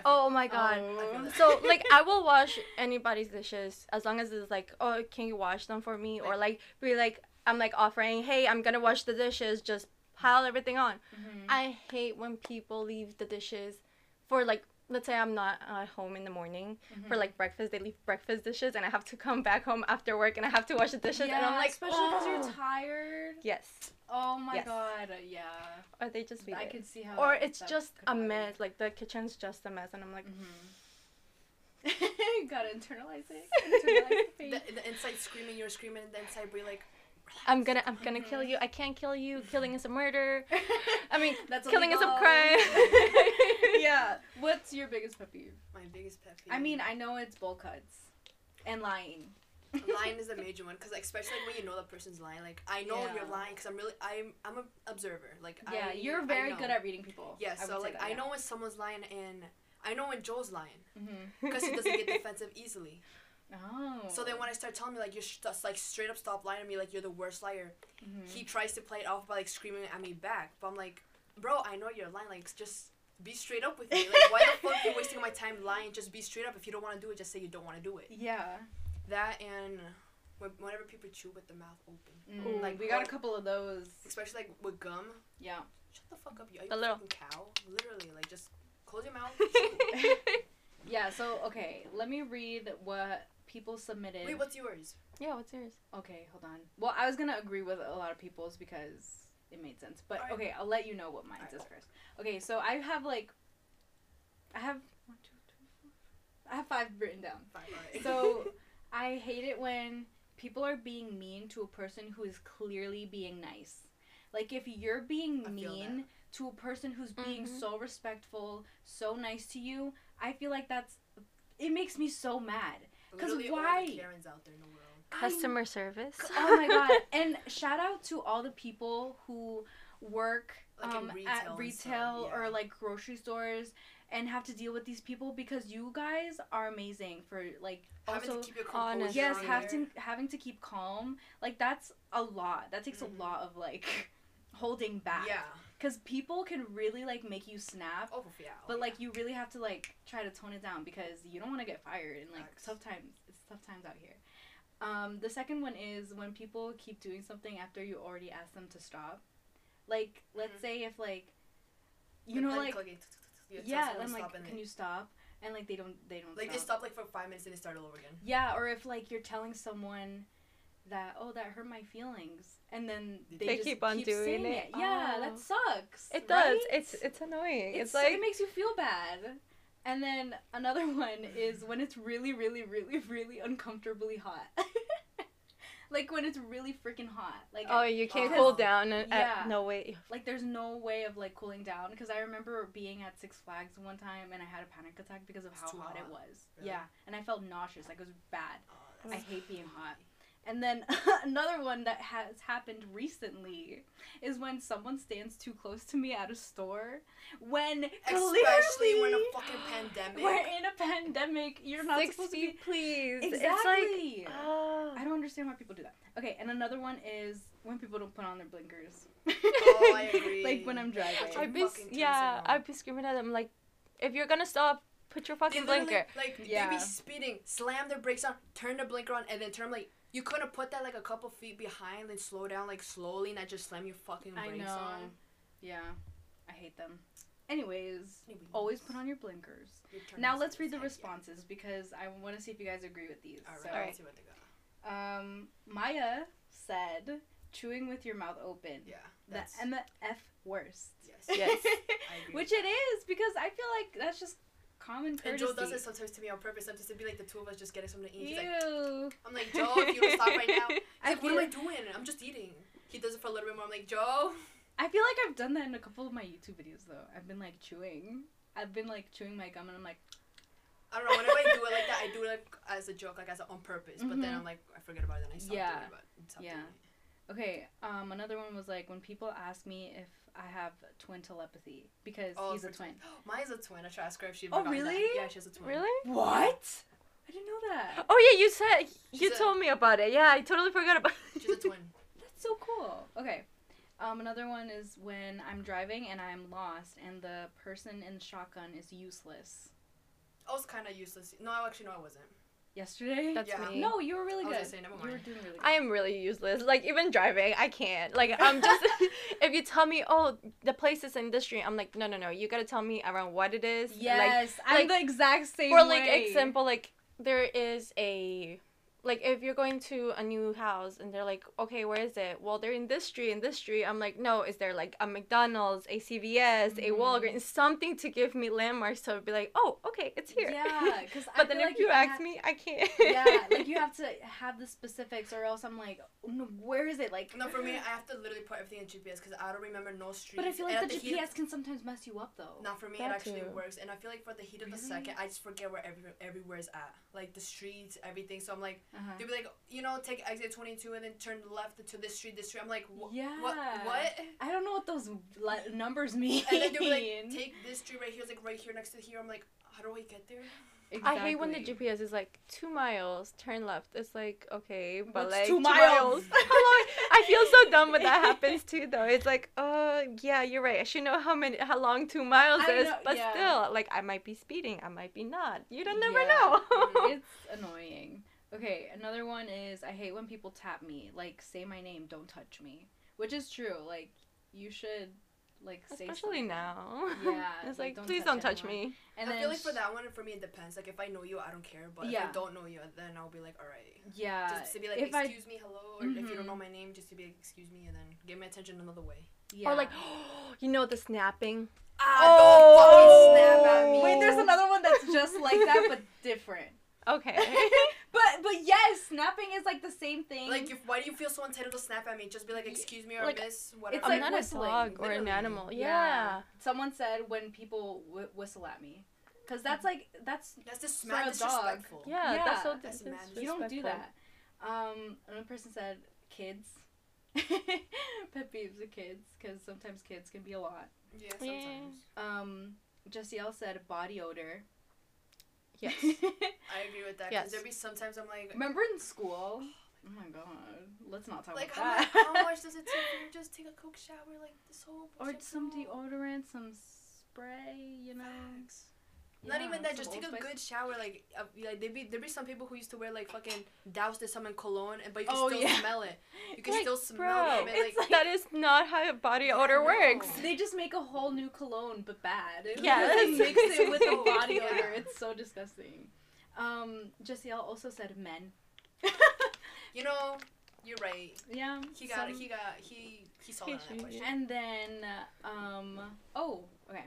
Oh my god. I So *laughs* like I will wash anybody's dishes as long as it's like, oh, can you wash them for me? Or like be like I'm like offering, hey, I'm gonna wash the dishes, just pile everything on. Mhm. I hate when people leave the dishes for like let's say I'm not at home in the morning for Mhm. like breakfast. They leave breakfast dishes and I have to come back home after work and I have to wash the dishes and I'm like, especially because oh. you're tired. Yes. Oh my Yes. god, yeah. Or they just leave I it. could see how. Or it's that just could a bother you. mess. Like the kitchen's just a mess and I'm like, Mhm. *laughs* Gotta internalize it. Internalize the *laughs* the, the inside screaming, you're screaming, and the inside be like, I'm gonna I'm gonna kill you. I can't kill you. *laughs* Killing is a murder. *laughs* I mean, That's killing is a illegal. crime. *laughs* yeah. What's your biggest pet peeve? my biggest pet peeve. I mean, I know it's bowl cuts and lying. lying is a major one because especially like, when you know the person's lying. Like I know Yeah. you're lying because I'm really I'm I'm an observer. Like yeah, I, you're very good at reading people. Yeah, I so would like that, I yeah. know when someone's lying and I know when Joe's lying Mm-hmm. because he doesn't get defensive easily. Oh. So then when I start telling me like you're just, like straight up stop lying to me like you're the worst liar, Mhm. he tries to play it off by like screaming at me back. But I'm like, bro, I know you're lying. Like just be straight up with me. Like why the fuck are you wasting my time lying? Just be straight up. If you don't want to do it, just say you don't want to do it. Yeah. That and whenever people chew with their mouth open, Mm, Like, we got a oh. couple of those. especially like with gum. Yeah. Shut the fuck up, you. Are you a little- fucking cow? Literally, like just close your mouth. *laughs* chew. *laughs* Yeah. So okay, let me read what people submitted. Wait, what's yours? yeah, what's yours? Okay, hold on. Well, I was gonna agree with a lot of people's because it made sense. But Alright. okay, I'll let you know what mine Alright. says first. Okay, so I have like, I have one, two, three, four. I have five written down. Fine, alright. So *laughs* I hate it when people are being mean to a person who is clearly being nice. Like if you're being I mean to a person who's being Mhm. so respectful, so nice to you, I feel like that's it makes me so mad. 'Cause Literally all the why? Karens out there in the world. I- Customer service. oh my god! *laughs* And shout out to all the people who work Like um, retail at retail stuff, or like grocery stores and have to deal with these people because you guys are amazing for like Having also to keep your composure. yes on having there. having to keep calm like that's a lot that takes Mhm. a lot of like *laughs* holding back Yeah. Because people can really like make you snap Oh yeah. oh, but yeah. like you really have to like try to tone it down because you don't want to get fired and like Facts. tough times it's tough times out here um the second one is when people keep doing something after you already asked them to stop like let's Mhm. say if like you know like, like you tell yeah to like can they- you stop and like they don't they don't like they stop like for five minutes and they start all over again. yeah or if like you're telling someone that oh that hurt my feelings and then they, They just keep on doing saying it. yeah Oh. that sucks It does. right? It's it's annoying. It's, it's, like it makes you feel bad. And then another *laughs* one is when it's really, really, really, really uncomfortably hot. *laughs* like when it's really freaking hot. Like oh, you can't Oh. cool down. And, Yeah. uh, no way. like there's no way of like cooling down because I remember being at Six Flags one time and I had a panic attack because of It's how too hot, it was. Really? Yeah, and I felt nauseous. Like it was bad. Oh, I hate being hot. And then *laughs* another one that has happened recently is when someone stands too close to me at a store when Especially when a fucking pandemic. we're in a pandemic. You're not Six supposed to be please. exactly. It's like ah. I don't understand why people do that. Okay, and another one is when people don't put on their blinkers. Oh, I *laughs* agree. like when I'm driving. Fucking I'd be yeah. I'd be screaming at them like, if you're gonna stop, put your fucking blinker. Like they Yeah. be speeding, slam their brakes on, turn the blinker on, and then turn like you couldn't put that like a couple feet behind, then slow down like slowly, and not just slam your fucking brakes I know. on. Yeah, I hate them. Anyways, Anyways, always put on your blinkers. your Now let's read the yeah. responses because I want to see if you guys agree with these. Alright, So, Alright. let's see what they got. um, Maya said, "Chewing with your mouth open." Yeah, The M F worst. yes. Yes. *laughs* I agree Which with it is because I feel like that's just common And. Joe does it sometimes to me on purpose. Sometimes to be like the two of us just getting something to eat. He's like, I'm like, Joe, if you don't stop right now. *laughs* He's I like, what am I doing? I'm just eating. He does it for a little bit more. I'm like, Joe. I feel like I've done that in a couple of my YouTube videos though. I've been like chewing. I've been like chewing my gum and I'm like, I don't know. Whenever I do it like that, I do it like as a joke, like as a, on purpose. But then Mhm. I'm like, I forget about it, and I stop Yeah. doing it. But Yeah. okay. Um, another one was like when people ask me if I have twin telepathy because Oh, he's a for twin. *gasps* Mine's a twin. I should ask her if she. Oh, ever gotten that. really? Yeah, she has a twin. Really? What? I didn't know that. *gasps* Oh yeah, you said you a- told me about it. Yeah, I totally forgot about. *laughs* She's a twin. *laughs* That's so cool. Okay. Um, another one is when I'm driving and I'm lost and the person in the shotgun is useless. I was kind of useless. No, actually, no, I wasn't. Yesterday? That's Yeah. me. no, you were really I was good. gonna say, never You were doing really good. I am really useless. Like even driving, I can't. Like I'm *laughs* just. *laughs* if you tell me, oh, the place is in this street, I'm like, no, no, no. You gotta tell me around what it is. Like, yes, I'm like- the exact same for like way. example, like there is a like if you're going to a new house and they're like, okay, where is it? Well, they're in this street, in this street. I'm like, no, is there like a McDonald's, a CVS, a Mhm. Walgreens, something to give me landmarks to be like, oh, okay, it's here. Yeah, because *laughs* but then if you ask me, I can't. yeah, like you have *laughs* to have the specifics, or else I'm like, no, where is it? Like, No, for me, I have to literally put everything in GPS because I don't remember no street. but I feel like at the heat of- GPS can sometimes mess you up though. Not for me, That it actually too. works, and I feel like for the heat of the second, I just forget where every everywhere is at, like the streets, everything. So I'm like, Uh-huh. They'd be like, you know, take exit 22 and then turn left to this street, this street. I'm like, wh- Yeah. what? What? I don't know what those le- numbers mean. And then they'd be like, *laughs* take this street right here. It's like right here next to here. I'm like, how do I get there? I hate when the GPS is like two miles, turn left. It's like okay, but What's like two miles? How long? *laughs* I feel so dumb when that *laughs* happens too, though. It's like, uh, yeah, you're right. I should know how many, how long two miles I is, know- but yeah. still, like, I might be speeding, I might be not. You don't never Yeah. know. it's annoying. Okay, another one is I hate when people tap me. Like, say my name, don't touch me. Which is true. Like, you should, like, say Especially something. now. Yeah, *laughs* it's like, like, don't please touch don't touch anyone. me. And I then feel like for that one, for me, it depends. Like, if I know you, I don't care. But if I don't know you, then I'll be like, all right. Yeah. Just to be like, if I- excuse me, hello. Or if you don't Mhm. know my name, just to be like, excuse me, and then give my attention another way. yeah. Or like, *gasps* you know, the snapping. Ah, Oh. don't fucking snap at me. Wait, there's another one that's just like that, but different. Okay. *laughs* *laughs* But but yes, snapping is like the same thing. Like, if, why do you feel so entitled to snap at me? Just be like, excuse me, or Like, miss, whatever. it's I'm like not whistling, a dog or an animal. Yeah. Yeah. someone said when people wh- whistle at me, because that's like that's That's just For mad a dog. disrespectful. Yeah, Yeah, that's so that's dis- mad you don't do that. Um, another person said kids. *laughs* Pet peeves of kids, because sometimes kids can be a lot. Yeah, Yeah. sometimes. Um, Jesse L said body odor. Yes. *laughs* I agree with that. Yes. Because there be sometimes I'm like, Remember in school? Oh my god, let's not talk like about how, that. much, how much *laughs* does it take for you to just take a coke shower? Like, this whole. or some deodorant, some spray, you know. Facts. Not Yeah, even that. Just take a Spice. good shower. Like, uh, like there be there be some people who used to wear like fucking douse this some in cologne, and but you can Oh, still yeah. smell it. *laughs* You can Like, still smell Bro, it. man, it's like, that is not how body odor works. They just make a whole new cologne, but bad. Yeah, *laughs* they *laughs* that's- mix it with the body odor. It's so disgusting. Um, Jesse L also said men. you know, you're right. yeah. He got some- he got he he saw He that that question. And then, um, oh, okay,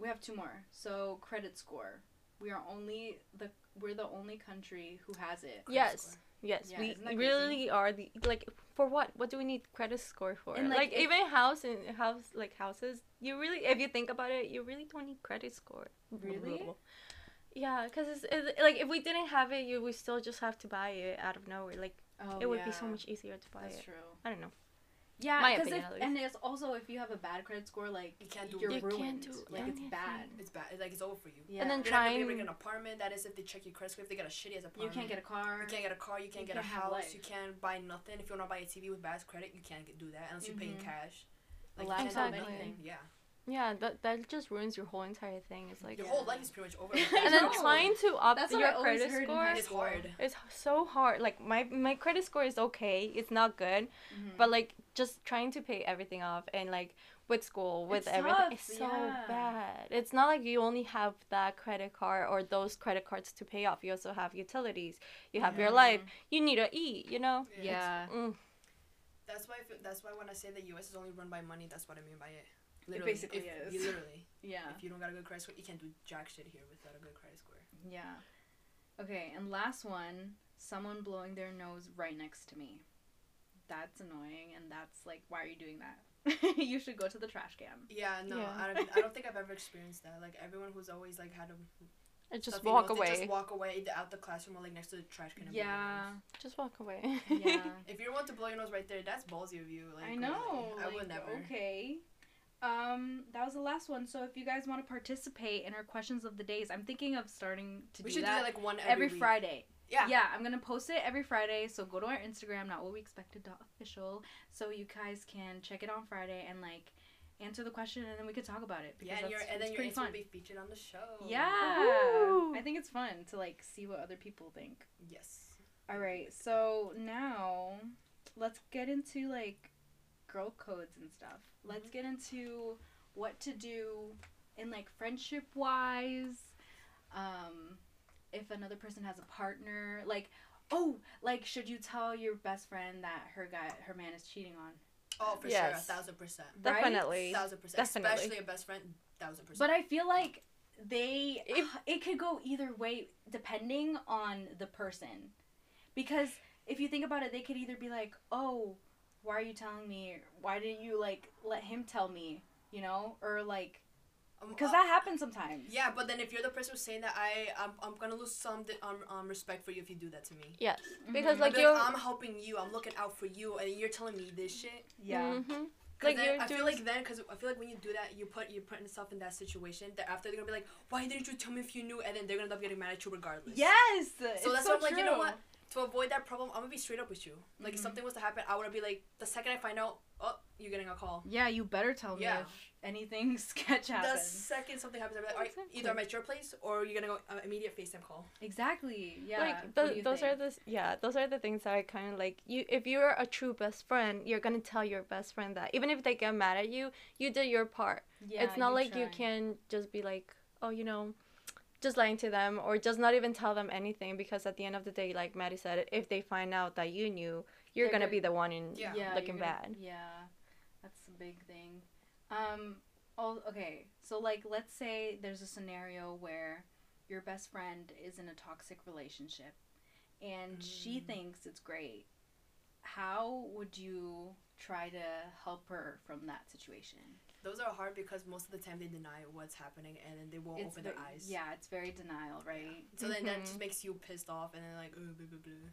we have two more. So credit score. We are only the we're the only country who has it. Yes. Yes, Yeah, we really are the like for what? What do we need credit score for? And, like, like, if- even house and house like houses, you really if you think about it, you really don't need credit score. Really? Yeah, because it's, it's like if we didn't have it, you we still just have to buy it out of nowhere. Like Oh, it would be so much easier to buy That's it. true. I don't know. Yeah, My 'cause opinion, if- and it's also if you have a bad credit score, like You can't do you're You can't ruined. do like it's bad. It's bad. Like it's over for you. Yeah. And then You're not gonna be trying to get an apartment. That is if they check your credit score. If they got a shitty as apartment you can't get a car. You can't get a car. You can't You get a can't have house. life. You can't buy nothing. If you wanna buy a TV with bad credit, you can't get, do that unless you're paying mm-hmm. cash. A Like laptop, you can't Exactly. anything. Yeah. Yeah, that that just ruins your whole entire thing. It's like Your Yeah. whole life is pretty much over. *laughs* and then trying to up That's your credit score high It's hard. is so hard. Like my my credit score is okay. It's not good, Mhm. but like just trying to pay everything off and like with school with It's everything tough, it's so yeah. bad. It's not like you only have that credit card or those credit cards to pay off. You also have utilities. You have your life. You need to eat. You know. Yeah. Mm. That's why. If, that's why when I say the U.S. is only run by money, that's what I mean by it. Basically if, is. You literally. *laughs* Yeah. If you don't got a good credit score, you can't do jack shit here without a good credit score. Yeah. Okay, and last one, someone blowing their nose right next to me. That's annoying, and that's like, why are you doing that? *laughs* you should go to the trash can. Yeah, no, Yeah. I, don't, I don't think I've ever experienced that. Like everyone who's always like had a I just walk nose, away. Just walk away out the classroom or like next to the trash can. and blow their Yeah. Just walk away. Yeah. *laughs* If you want to blow your nose right there, that's ballsy of you. Like I really. know. I like, would never. Okay. Um, that was the last one. So if you guys want to participate in our questions of the days, I'm thinking of starting to We do should that do that like one every, every week. Friday. Yeah. Yeah, I'm gonna post it every Friday. So go to our Instagram, not what we expected dot official, so you guys can check it on Friday and like answer the question, and then we could talk about it. Yeah, because and, your, that's- and then your pretty answer will be featured on the show. Yeah, Ooh. I think it's fun to like see what other people think. Yes. All right, so now let's get into like girl codes and stuff. Let's get into what to do in like friendship wise. Um, if another person has a partner, like oh, like should you tell your best friend that her guy, her man is cheating on? Oh, for Yes. sure, a thousand percent. Right? Definitely. Thousand percent. Definitely. Especially a best friend, thousand percent. But I feel like they If- *sighs* it could go either way depending on the person. Because if you think about it, they could either be like, "Oh, why are you telling me? Why didn't you like let him tell me?" You know, or like, Um, Because uh, that happens sometimes. Yeah, but then if you're the person who's saying that, I I'm, I'm gonna lose some di- um, um respect for you if you do that to me. Yes, Mhm. because I'd like be you're. I'm helping you. I'm looking out for you, and you're telling me this shit. Yeah. Mhm. 'Cause Like then you're I feel like then, cause I feel like when you do that, you put you're putting yourself in that situation. That after they're gonna be like, why didn't you tell me if you knew? And then they're gonna end up getting mad at you regardless. Yes. So it's that's so why I'm like, you know what? To avoid that problem, I'm gonna be straight up with you. Like, if Mhm. something was to happen, I would be like, the second I find out, oh, you're getting a call. Yeah, you better tell me Yeah. if anything *laughs* sketch happens. The second something happens, I'll be like, all right, Exactly. either I'm at your place or you're gonna go uh, immediate FaceTime call. Exactly. Yeah. like What tho- do you those are the yeah those are the things that I kind of like you if you're a true best friend you're gonna tell your best friend that even if they get mad at you you did your part Yeah, it's not like you can just be like oh you know just lying to them or just not even tell them anything because at the end of the day like Maddie said if they find out that you knew you're They're gonna gonna- be the one in Yeah. yeah, looking gonna- bad Yeah, that's a big thing. Um. Oh, okay. So like, let's say there's a scenario where your best friend is in a toxic relationship, and she Mm. thinks it's great. How would you try to help her from that situation? Those are hard because most of the time they deny what's happening and then they won't open their eyes. Yeah, it's very denial, right? So then that just Mhm. makes you pissed off and then like, oh, blah, blah, blah.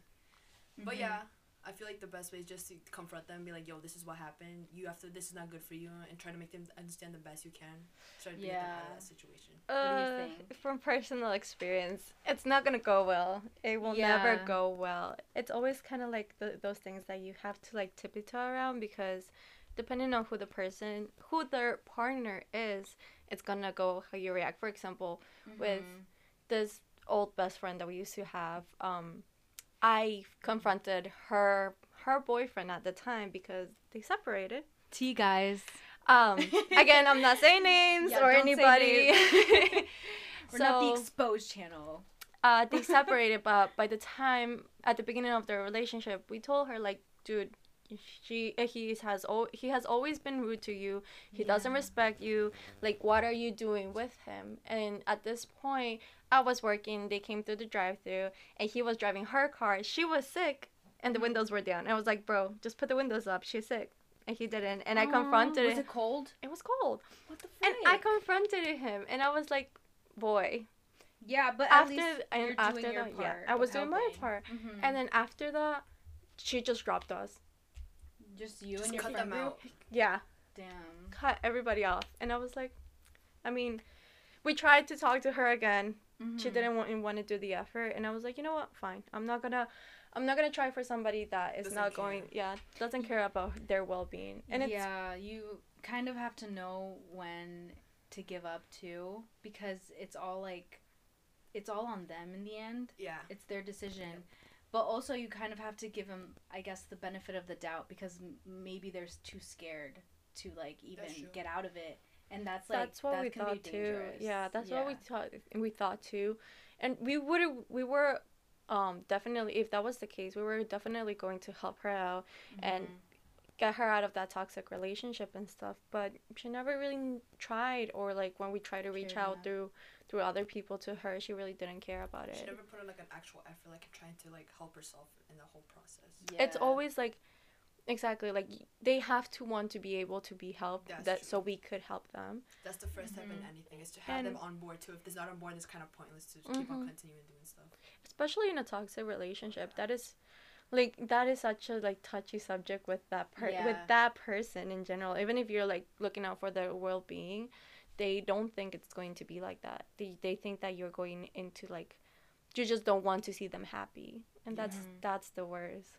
But Mhm. yeah, I feel like the best way is just to confront them, be like, yo, this is what happened. You have to, this is not good for you, and try to make them understand the best you can. Try to get them out Yeah. of that situation. What do you Uh, think? from personal experience, it's not gonna go well. It will Yeah. never go well. It's always kind of like the, those things that you have to like tiptoe around because depending on who the person, who their partner is, it's gonna go how you react. For example, with Mhm. this old best friend that we used to have, um, I confronted her her boyfriend at the time because they separated. Tea guys. Um, *laughs* again, I'm not saying names Yeah, or anybody. *laughs* We're not the exposed channel. uh, they *laughs* separated, but by the time at the beginning of their relationship, we told her like, dude, she uh, he has al- he has always been rude to you. He doesn't respect you. Like, what are you doing with him? And at this point, I was working. They came through the drive-through, and he was driving her car. She was sick, and the windows were down. I was like, bro, just put the windows up. She's sick, and he didn't. And I Aw, confronted Was him. it cold? It was cold, What the and I confronted him, and I was like, boy. Yeah, but at after least and after that, part yeah, I was doing my helping. part. Mhm. And then after that, she just dropped us. Just you Just and your cut friend them group? out. *laughs* Yeah, Damn. cut everybody off. And I was like, I mean, we tried to talk to her again. She Mhm. didn't want, want to do the effort, and I was like, you know what? Fine. I'm not gonna, I'm not gonna try for somebody that is Doesn't not care. going. Yeah, doesn't care about their well being. And it's yeah, you kind of have to know when to give up too, because it's all like, it's all on them in the end. Yeah. It's their decision. But also, you kind of have to give them, I guess, the benefit of the doubt because m- maybe they're too scared to like even get out of it, and that's like that's what that we can thought be too. dangerous. Yeah, that's what we thought. We thought too, and we would we were um definitely if that was the case, we were definitely going to help her out and Mhm. Get her out of that toxic relationship and stuff. But she never really tried, or like when we tried to reach Cared out through through other people to her, she really didn't care about it. She never put in like an actual effort, like trying to like help herself in the whole process. It's always like. Exactly, like they have to want to be able to be helped, That's that true. so we could help them. That's the 1st step in Mhm. anything is to have And- them on board too. If they're not on board, it's kind of pointless to keep on Mhm. continuing doing stuff. especially in a toxic relationship that is like that is such a like touchy subject with that per Yeah. with that person in general even if you're like looking out for their well-being they don't think it's going to be like that they, they think that you're going into like you just don't want to see them happy and that's that's the worst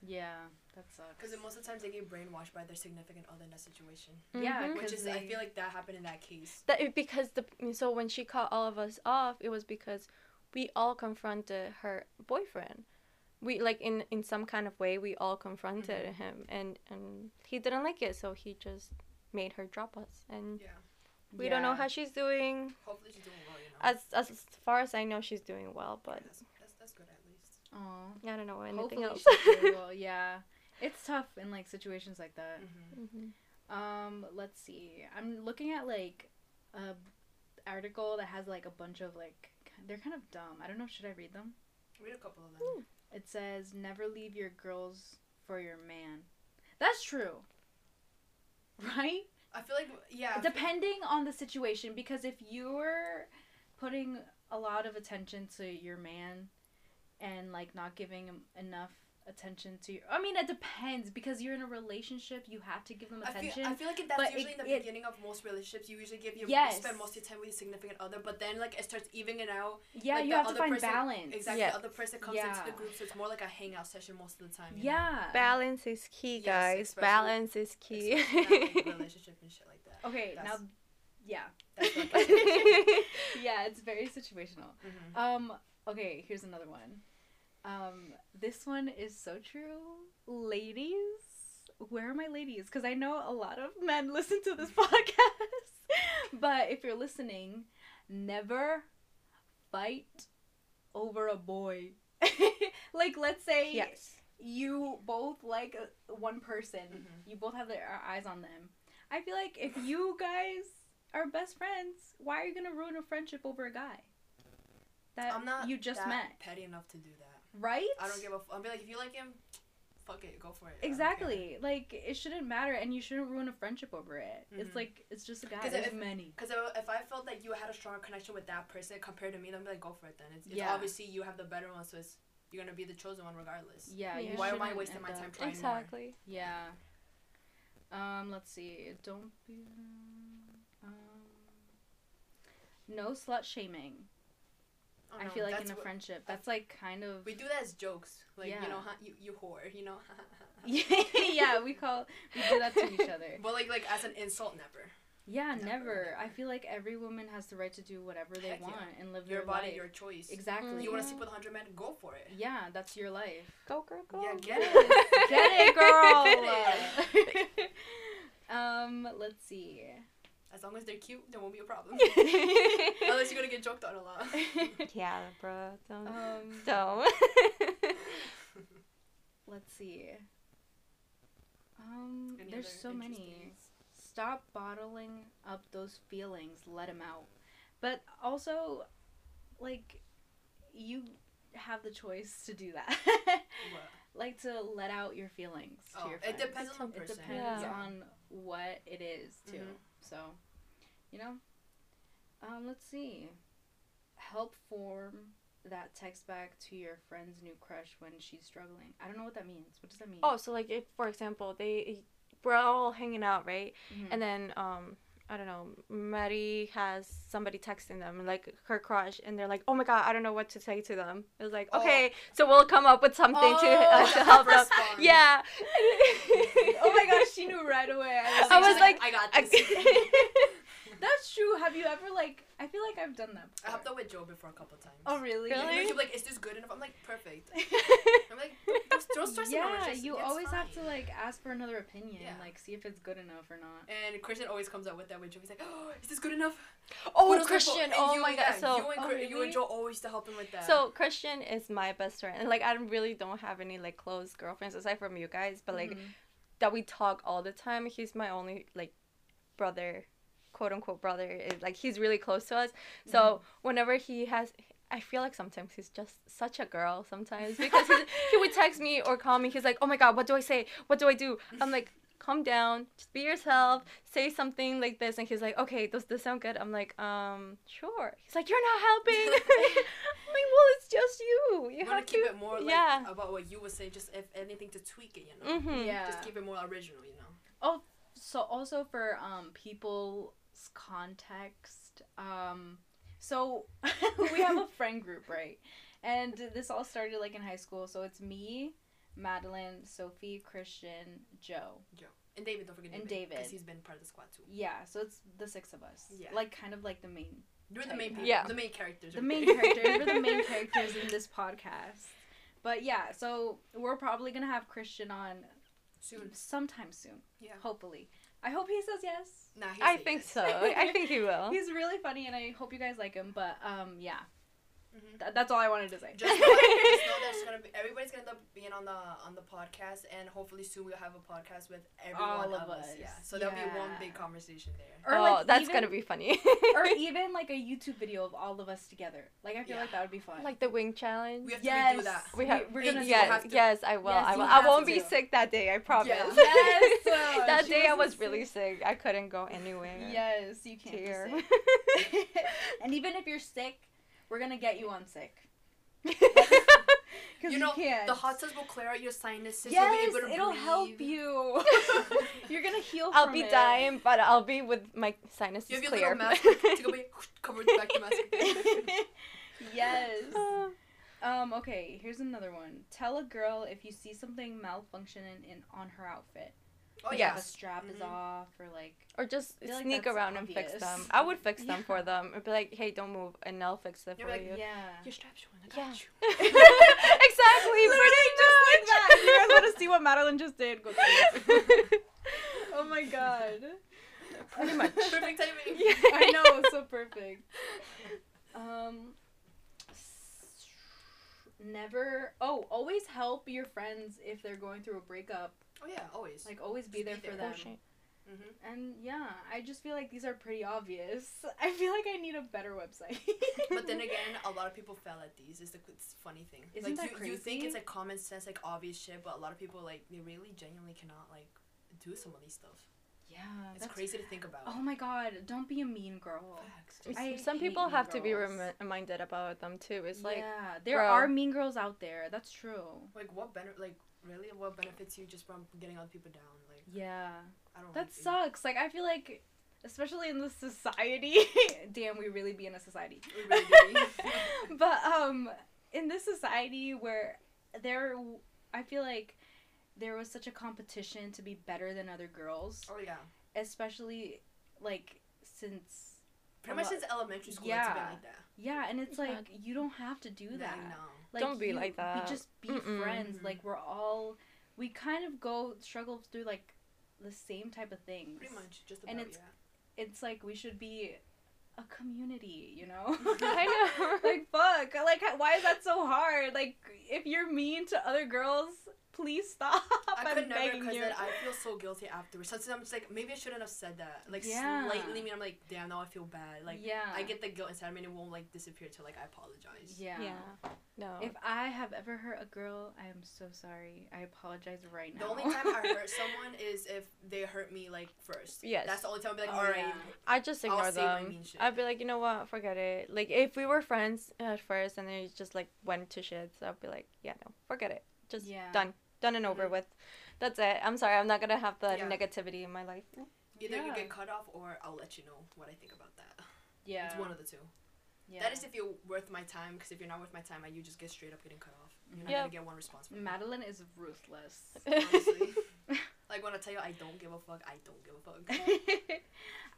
Yeah, that sucks. Because most of the times they get brainwashed by their significant other in that situation. Yeah, Mhm. Which 'Cause is, I feel like that happened in that case. that it, because the so when she cut all of us off it was because we all confronted her boyfriend we like in in some kind of way we all confronted Mhm. him and and he didn't like it so he just made her drop us and Yeah. we don't know how she's doing Hopefully she's doing well, you know. as as far as i know she's doing well but that's, that's, that's good at least. Aw. i don't know anything Hopefully else she's doing *laughs* well. Yeah, it's tough in like situations like that. Mm-hmm. Mhm. Um, let's see. I'm looking at like a article that has like a bunch of like they're kind of dumb. I don't know. Should I read them? Read a couple of them. Ooh. It says, "Never leave your girls for your man." That's true, *laughs* right? I feel like yeah. Depending on the situation because if you're putting a lot of attention to your man and like not giving him enough attention to your I mean it depends because you're in a relationship you have to give them I feel, attention I feel like that's but usually it- in the it- beginning of most relationships. You usually give your Yes. you spend most of your time with your significant other, but then like it starts evening it out. yeah like, you the have to other find person- balance Exactly, Yes. the other person comes into the group, so it's more like a hangout session most of the time. you know? yeah Balance is key, guys. especially- Balance is key. Especially like, *laughs* relationship and shit like that. okay now That's- yeah That's like *laughs* a- *laughs* yeah it's very situational Mhm. Um, okay, here's another one. Um, this one is so true. Ladies, where are my ladies? Because I know a lot of men *laughs* listen to this podcast. *laughs* but if you're listening, never fight over a boy. *laughs* like, let's say yes. you both like one person, Mhm. you both have their eyes on them. I feel like if you guys are best friends, why are you gonna ruin a friendship over a guy that I'm not you just that met? petty enough to do that. Right? I don't give a. F- I'll be like, if you like him, fuck it, go for it. I don't care. Exactly. Like it shouldn't matter, and you shouldn't ruin a friendship over it. It's Mhm. like it's just a guy. There's if- many. Because if I felt like you had a stronger connection with that person compared to me, then I'd be like, go for it then. It's, it's Yeah. obviously you have the better one, so it's, you're gonna be the chosen one regardless. Yeah. Why am I wasting my time trying more? Exactly. Yeah. Um. Let's see. Don't be. Um. No slut shaming. Oh, I no, feel like in a friendship, that's like kind of. We do that as jokes, like Yeah. you know, huh, you you whore, you know. *laughs* yeah, we call we do that to each other. *laughs* But like like as an insult, never. Yeah, Never, never. never. I feel like every woman has the right to do whatever they Heck yeah. want and live Your their body, life. your choice. Exactly. You want to sleep with hundred men? Go for it. Yeah, that's your life. Go, girl, go. Yeah, get it. Get it, *laughs* girl. Um, let's see. As long as they're cute, there won't be a problem. *laughs* Unless you're gonna get joked on a lot. *laughs* Yeah, bro. Don't. um, *laughs* don't. let's see. Um, Any there's so many. Stop bottling up those feelings. Let them out. But also, like, you have the choice to do that. Like to let out your feelings to Oh, your it depends on the It depends Yeah. on what it is too. Mhm. So, you know, um, let's see. Help form that text back to your friend's new crush when she's struggling. I don't know what that means. What does that mean? oh, so like if, for example, they we're all hanging out, right? Mhm. And then um. I don't know. Maddie has somebody texting them, like her crush, and they're like, "Oh my god, I don't know what to say to them." It was like, Oh. "Okay, so we'll come up with something to Oh, *laughs* uh, *laughs* to help them." Yeah. *laughs* oh my gosh, she knew right away. I I was She's like, I got I- this. That's true. Have you ever like? I feel like I've done that. I have hopped up with Joe before a couple times. Oh really? Really? He's like, is this good enough? I'm like, perfect. *laughs* I'm like, don't, don't stress yeah, about it. Just- you it's always have to like ask for another opinion, Yeah. like see if it's good enough or not. And Christian always comes out with that with Joe. He's like, oh, is this good enough? Oh, else can I put?" Christian! Oh you- my yeah, god! So you and, Oh, Chris- you really? and Joe always used to help him with that. So Christian is my best friend, and like I really don't have any like close girlfriends aside from you guys, but like Mhm. that we talk all the time. He's my only like brother, quote unquote brother. Is like he's really close to us. So Mm-hmm. whenever he has, I feel like sometimes he's just such a girl sometimes *laughs* because he would text me or call me. He's like, oh my god, what do I say? What do I do? I'm like. Calm down, just be yourself, say something like this. And he's like, okay, does this sound good? I'm like, um, sure. He's like, you're not helping. *laughs* I'm like, well, it's just you. You you want have to keep it more like yeah. about what you would say, just if anything to tweak it, you know. Mm-hmm. Yeah. Just keep it more original, you know. Oh, so also for um people's context, um so *laughs* we have a friend group, right? And this all started like in high school. So it's me, Madeline, Sophie, Christian, Joe. Joe. And David, don't forget And David. Because David. he's been part of the squad too. Yeah, so it's the six of us. Yeah. Like kind of like the main You're the main people. Yeah. The main characters. the main characters. We're the main *laughs* characters in this podcast. But yeah, so we're probably gonna have Christian on Soon. sometime soon. Yeah. Hopefully. I hope he says yes. Nah, I think so. I think he *laughs* will. He's really funny and I hope you guys like him. But um yeah. Mhm. Th- that's all I wanted to say. Just know, just know there's *laughs* gonna be everybody's gonna end up being on the on the podcast, and hopefully soon we'll have a podcast with everyone All of of us. us. Yeah, so there'll be one big conversation there. Or, oh, like, that's even- gonna be funny. or *laughs* even like a YouTube video of all of us together. Like I feel Yeah. like that would be fun. like the wing challenge. We have to yes, redo that. We have. we're gonna you yes, have to- yes, I will. Yes, I will. I won't be sick that day. I promise. Yeah. *laughs* Yes, uh, that she day I wasn't was really sick. I couldn't go anywhere. Yes, you can't. be sick. and even if you're sick, we're gonna get you on sick. *laughs* Because You you, know, can't. The hot tubs will clear out your sinuses. Yes, you'll be able to it'll breathe. help you. *laughs* You're gonna heal. I'll from be it. dying, but I'll be with my sinuses You have your clear. little *laughs* mask. Take away, cover back the mask. yes. Uh, Um. Okay. Here's another one. Tell a girl if you see something malfunctioning in on her outfit. Oh Yes. yeah. The strap is Mhm. off, or like. or just feel like sneak that's around and fix them. I would fix them *laughs* Yeah. for them. I'd be like, hey, don't move, and I'll fix it You're for like, you. Yeah. Your strap's showing. I Yeah. you. *laughs* *laughs* exactly, pretty just like much. that. You guys want to see what Madeline just did, go. oh my god. Pretty much. Perfect timing. Yeah. I know, so perfect. Um, never. Oh, always help your friends if they're going through a breakup. Oh yeah, always. Like, always be Just there be for there. Oh, them. shit. hmm And yeah, I just feel like these are pretty obvious. *laughs* I feel like I need a better website. *laughs* But then again, a lot of people fail at these. Is the it's funny thing. Isn't like that you, you think it's like common sense, like obvious shit, but a lot of people like they really genuinely cannot like do some of these stuff. yeah, It's that's. crazy to think about. Oh my god! Don't be a mean girl. Facts. I Some people mean have to be girls. remi- reminded about them too. It's like, yeah, there bro. are mean girls out there. That's true. like what better Like really, what benefits you just from getting other people down? Like Yeah. I don't. That like sucks. Like I feel like, especially in this society. *laughs* damn, we really be in a society. *laughs* Really *laughs* but um, in this society where there, I feel like there was such a competition to be better than other girls, Oh yeah. especially like since Pretty much since elementary school, it's been Yeah. like that. yeah, and it's like you don't have to do Like, that. no. Like, Don't be you- like that. Be just be Mm-mm. friends. Like we're all, we kind of go struggle through like the same type of things. Pretty much just about And it's- yeah. it's like we should be a community, you know? *laughs* I know. *laughs* like fuck, like why is that so hard? Like if you're mean to other girls, please stop. I I'm could never because then I feel so guilty afterwards. Sometimes I'm just like maybe I shouldn't have said that. Like Yeah. slightly, mean I'm like damn now I feel bad. Like yeah. I get the guilt inside me and it won't like disappear till like I apologize. yeah. yeah. No. If I have ever hurt a girl, I am so sorry. I apologize right now. The only time I hurt *laughs* someone is if they hurt me like first. Yes. That's the only time I'll be like, Oh, alright. yeah. I just ignore I'll ignore say my them. mean shit. I'd be like, you know what, forget it. Like if we were friends at first and then it just like went to shit, so I'd be like, yeah, no, forget it. Just Yeah. done, done and over Mhm. with. That's it. I'm sorry. I'm not gonna have the Yeah. negativity in my life. Either you get cut off or I'll let you know what I think about that. yeah. It's one of the two. yeah. That is if you're worth my time. Because if you're not worth my time, I you just get straight up getting cut off. You're not Yeah. gonna get one response. From me. Madeline is ruthless. Honestly. *laughs* Like when I tell you I don't give a fuck, I don't give a fuck. *laughs*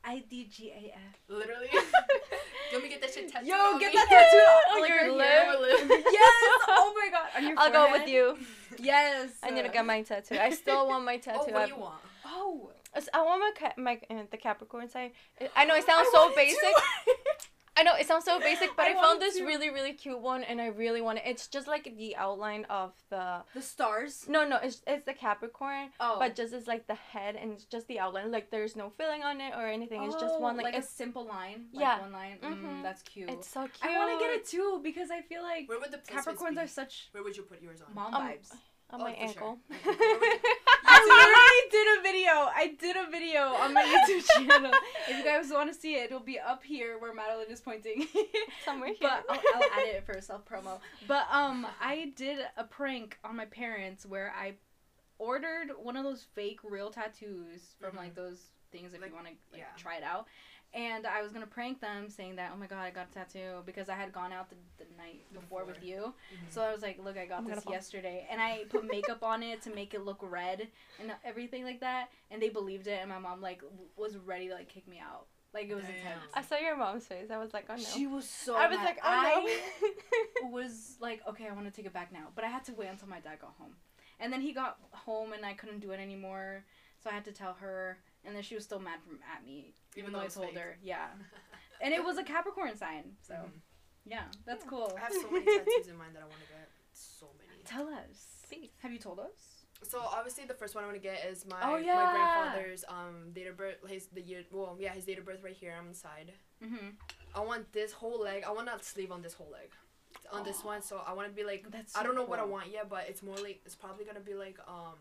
I D G A F. Literally. *laughs* Let me get that shit tattooed. Yo, on get me. that tattooed on On *laughs* like your right lip. here. *laughs* yes. Oh my god. On your I'll go with you. Yes. I need to get my tattoo. I still want my tattoo. Oh, what do I've- you want? Oh. I want my ca- my uh, the Capricorn sign. I know it *gasps* sounds I so basic. Too. I know it sounds so basic, *gasps* but I I, found this too. really really cute one, and I really want it. It's just like the outline of the. The stars. No, no, it's it's the Capricorn, Oh. but just it's like the head and it's just the outline. Like there's no filling on it or anything. It's just one like, a simple line. Like Yeah. One line. Mhm. Mm, that's cute. it's so cute. I want to get it too because I feel like Where would the Capricorns be? are such Where would you put yours on? mom Um, vibes. on Oh, my ankle. sure. *laughs* Where would you- I literally did a video. I did a video on my YouTube *laughs* channel. If you guys want to see it, it'll be up here where Madeline is pointing. *laughs* Somewhere here. But I'll, I'll add it for self promo. But um, I did a prank on my parents where I ordered one of those fake real tattoos from Mhm. like those things if Like, you want to like, yeah. try it out. And I was gonna prank them, saying that, oh my god, I got a tattoo because I had gone out the, the night before, with Before. you. Mhm. So I was like, look, I got I'm this yesterday, and I put makeup on it to make it look red and everything like that. And they believed it, and my mom like w- was ready to like kick me out. Like it was Damn. intense. I saw your mom's face. I was like, oh no. She was so. I was mad. like, oh I no. *laughs* was like, okay, I want to take it back now, but I had to wait until my dad got home, and then he got home, and I couldn't do it anymore, so I had to tell her, and then she was still mad from at me, even, Even though though I told fake. her, yeah, *laughs* and it was a Capricorn sign, *laughs* so Mhm. Yeah, that's cool. I have so many tattoos in mind that I want to get. So many. Tell us. Please. Have you told us? So obviously the first one I want to get is my Oh, my grandfather's um date of birth, his the year. Well, yeah, his date of birth right here on the side. Mm-hmm. I want this whole leg. I want that sleeve on this whole leg. On this one, so I want to be like That's. I don't know what I want yet, but it's more like it's probably gonna be like um,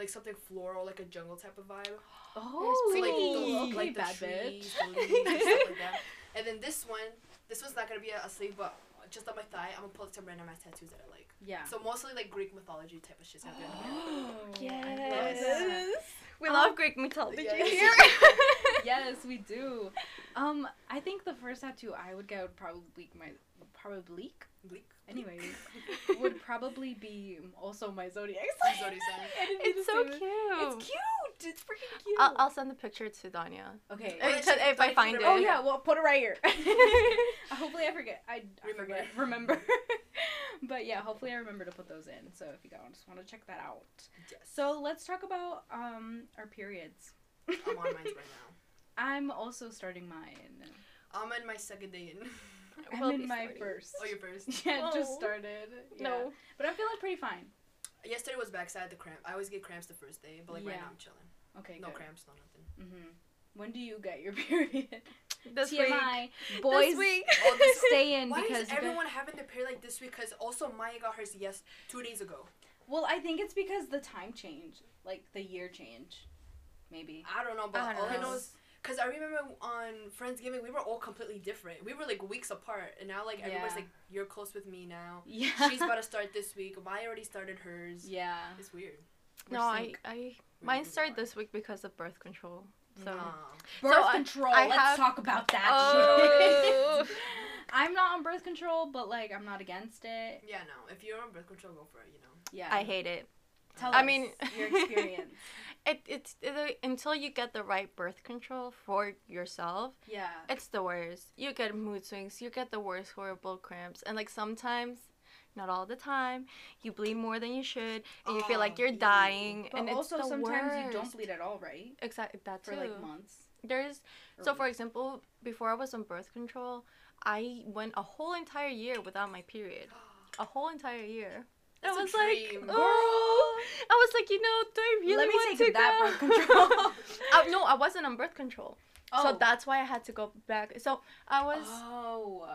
like something floral, like a jungle type of vibe. Oh, So, like pretty. the, okay, like the *laughs* bad trees, bitch. the leaves, and stuff like that. And then this one, this one's not gonna be a, a sleeve, but just on my thigh, I'm gonna pull some random ass tattoos that I like. Yeah. So mostly like Greek mythology type of shit's gonna be. *gasps* *gasps* Yes. We Um, love Greek mythology yes. here. *laughs* yes, we do. Um, I think the first tattoo I would get would probably be my probably bleak. Bleak. Anyways *laughs* would probably be also my zodiac sign. Zodiac sign. *laughs* it's so cute. It's cute. It's freaking cute. I'll, I'll send the picture to Danya. okay. Yeah, 'cause if I find it. it Oh yeah, well put it right here. *laughs* hopefully I forget. I, I Remember. forget. Remember. but yeah, hopefully I remember to put those in. So if you guys just want to check that out. Yes. So let's talk about um our periods. I'm on mine right now. I'm also starting mine. I'm in my second day in. *laughs* I'm will in my starting. first. oh, you're first. *laughs* Yeah, it just Oh. started. Yeah. No. But I'm feeling pretty fine. Yesterday was back, so I had the cramp. I always get cramps the first day, but like right now I'm chilling. Okay, No good. cramps, no nothing. Mm-hmm. When do you get your *laughs* period? This TMI. week. Boys, This week. Oh, this- stay in Why because is you guys- everyone having their period like this week? Because also Maya got hers yes two days ago. Well, I think it's because the time change, like the year change, maybe. I don't know, but I don't all I know. know is because I remember on Friendsgiving we were all completely different. We were like weeks apart, and now like everybody's like, "You're close with me now." Yeah. She's about to *laughs* start this week. I already started hers. Yeah. It's weird. We're No, I. I Really mine started bizarre. this week because of birth control. So Nah. Birth So, control. I Let's have- talk about that. Oh. *laughs* I'm not on birth control, but like I'm not against it. Yeah, no. If you're on birth control, go for it. You know. Yeah. I hate it. Tell I us mean- your *laughs* experience. It it's it, uh, until you get the right birth control for yourself, yeah. it's the worst. You get mood swings, you get the worst horrible cramps, and like sometimes, not all the time, you bleed more than you should, and you feel like Oh, you're ew. dying, But and it's also sometimes you don't bleed at all, right? Exactly that For too. like months. There's or so for example, before I was on birth control, I went a whole entire year without my period. A whole entire year. That's I a was like, dream. oh, I was like, you know, do I really Let me want take to that go? birth control. *laughs* uh, no, I wasn't on birth control, oh. so that's why I had to go back. So I was Oh.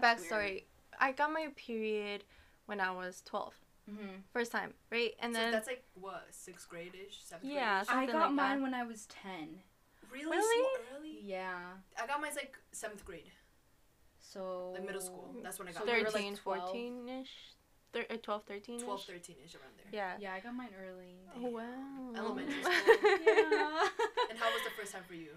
that's backstory. I got my period when I was 12, Mm-hmm. first time, right? And so then that's like what sixth grade ish, seventh Yeah, grade. I got like mine that. when I was ten. Really? Really? So early? Yeah. I got mine like seventh grade, So. like middle school. That's when I got So mine. you were, like, 13, 14 ish, Thir- uh, 12, 13 12, 13 ish around there. Yeah. Yeah, I got mine early. Oh wow. Elementary *laughs* school. yeah. And how was the first time for you?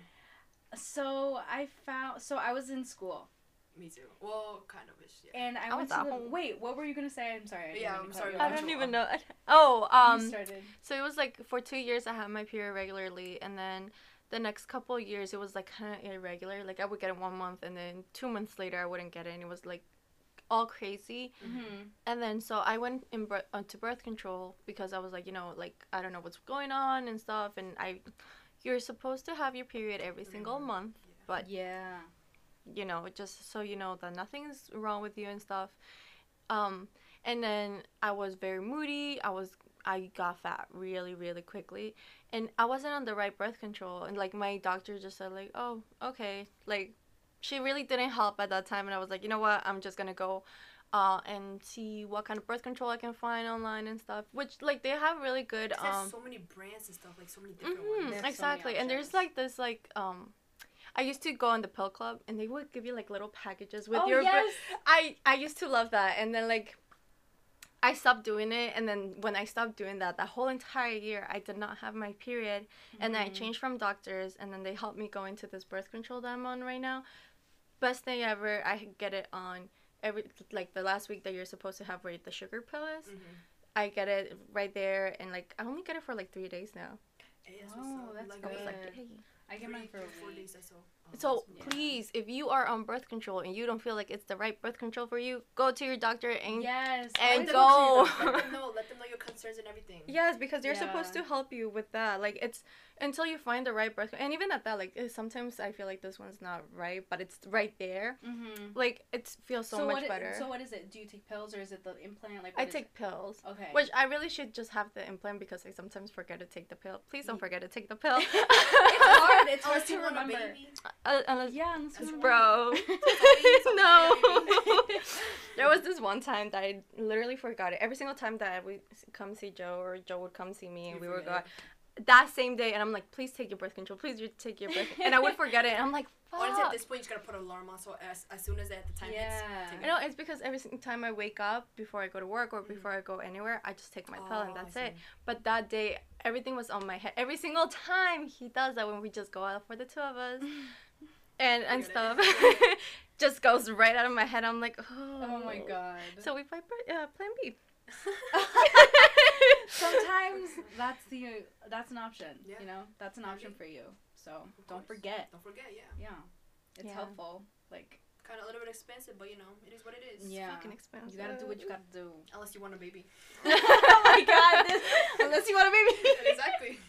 So I found. So I was in school, Me too. Well, kind of ish. Yeah. and I, I went was to at the. home. Wait, what were you gonna say? I'm sorry. I didn't Yeah, I'm sorry, I don't even know. *laughs* Oh, You um, started. so it was like for two years I had my period regularly, and then the next couple of years it was like kind of irregular. Like I would get it one month, and then two months later I wouldn't get it, and it was like all crazy. Mm-hmm. And then so I went in bir- onto birth control because I was like, you know, like I don't know what's going on and stuff, and I, you're supposed to have your period every single Mhm. month, but Yeah. you know, just so you know that nothing's wrong with you and stuff. Um, and then I was very moody. I was I got fat really really quickly, and I wasn't on the right birth control. And like my doctor just said like, oh okay, like she really didn't help at that time. And I was like, you know what, I'm just gonna go. Uh, and see what kind of birth control I can find online and stuff. Which like they have really good. 'Cause there's Um, so many brands and stuff, like so many different Mhm, ones. have so exactly. and there's like this like um I used to go on the pill club and they would give you like little packages with oh your bir- yes. I I used to love that and then like I stopped doing it and then when I stopped doing that that whole entire year I did not have my period and then I Mhm. changed from doctors and then they helped me go into this birth control that I'm on right now. Best thing ever. I get it on every like the last week that you're supposed to have where the sugar pill is. Mhm. I get it right there and like I only get it for like 3 days now. Hey, that's Oh, that's like, I was like, Good. hey. I get mine Three- for four week. days. I saw. Oh, So Yeah. please, if you are on birth control and you don't feel like it's the right birth control for you, go to your doctor and Yes. and I go. went to your doctor. let them know. Let them know your concerns and everything. Yes, because they're supposed to help you with that. Like it's until you find the right birth, control. and even at that, like eh, sometimes I feel like this one's not right, but it's right there. Mhm. Like it feels so, much what i- better. so what is it? Do you take pills or is it the implant? Like I what is take pills. Okay. which I really should just have the implant because I sometimes forget to take the pill. Please don't forget to take the pill. *laughs* it's hard. It's *laughs* hard Unless to you remember. baby. uh, unless, Yeah, unless *laughs* That's bro. *laughs* no. there was this one time that I literally forgot it. Every single time that I would come see Joe or Joe would come see me and You we would go forget that same day and I'm like, please take your birth control. Please take your birth control and I would *laughs* forget it and I'm like, fuck. Honestly, at this point, you just gotta put an alarm on so as, as soon as at the time Yeah. hits. I know it's because every single time I wake up before I go to work or before I go anywhere, I just take my pill and Oh, that's it. But that day, everything was on my head. Every single time he does that when we just go out for the two of us *laughs* and and stuff, *laughs* just goes right out of my head. I'm like, oh, Oh my god. So we play pr- uh, Plan B. Sometimes that's the that's an option. Yeah. You know, that's an option for you. So Of don't course. forget. Don't forget, yeah. Yeah, it's Yeah. helpful. Like Kind of a little bit expensive, but you know, it is what it is. yeah, fucking expensive. you gotta do what you gotta do. *laughs* Unless you want a baby. *laughs* oh my god! This, *laughs* unless you want a baby. exactly.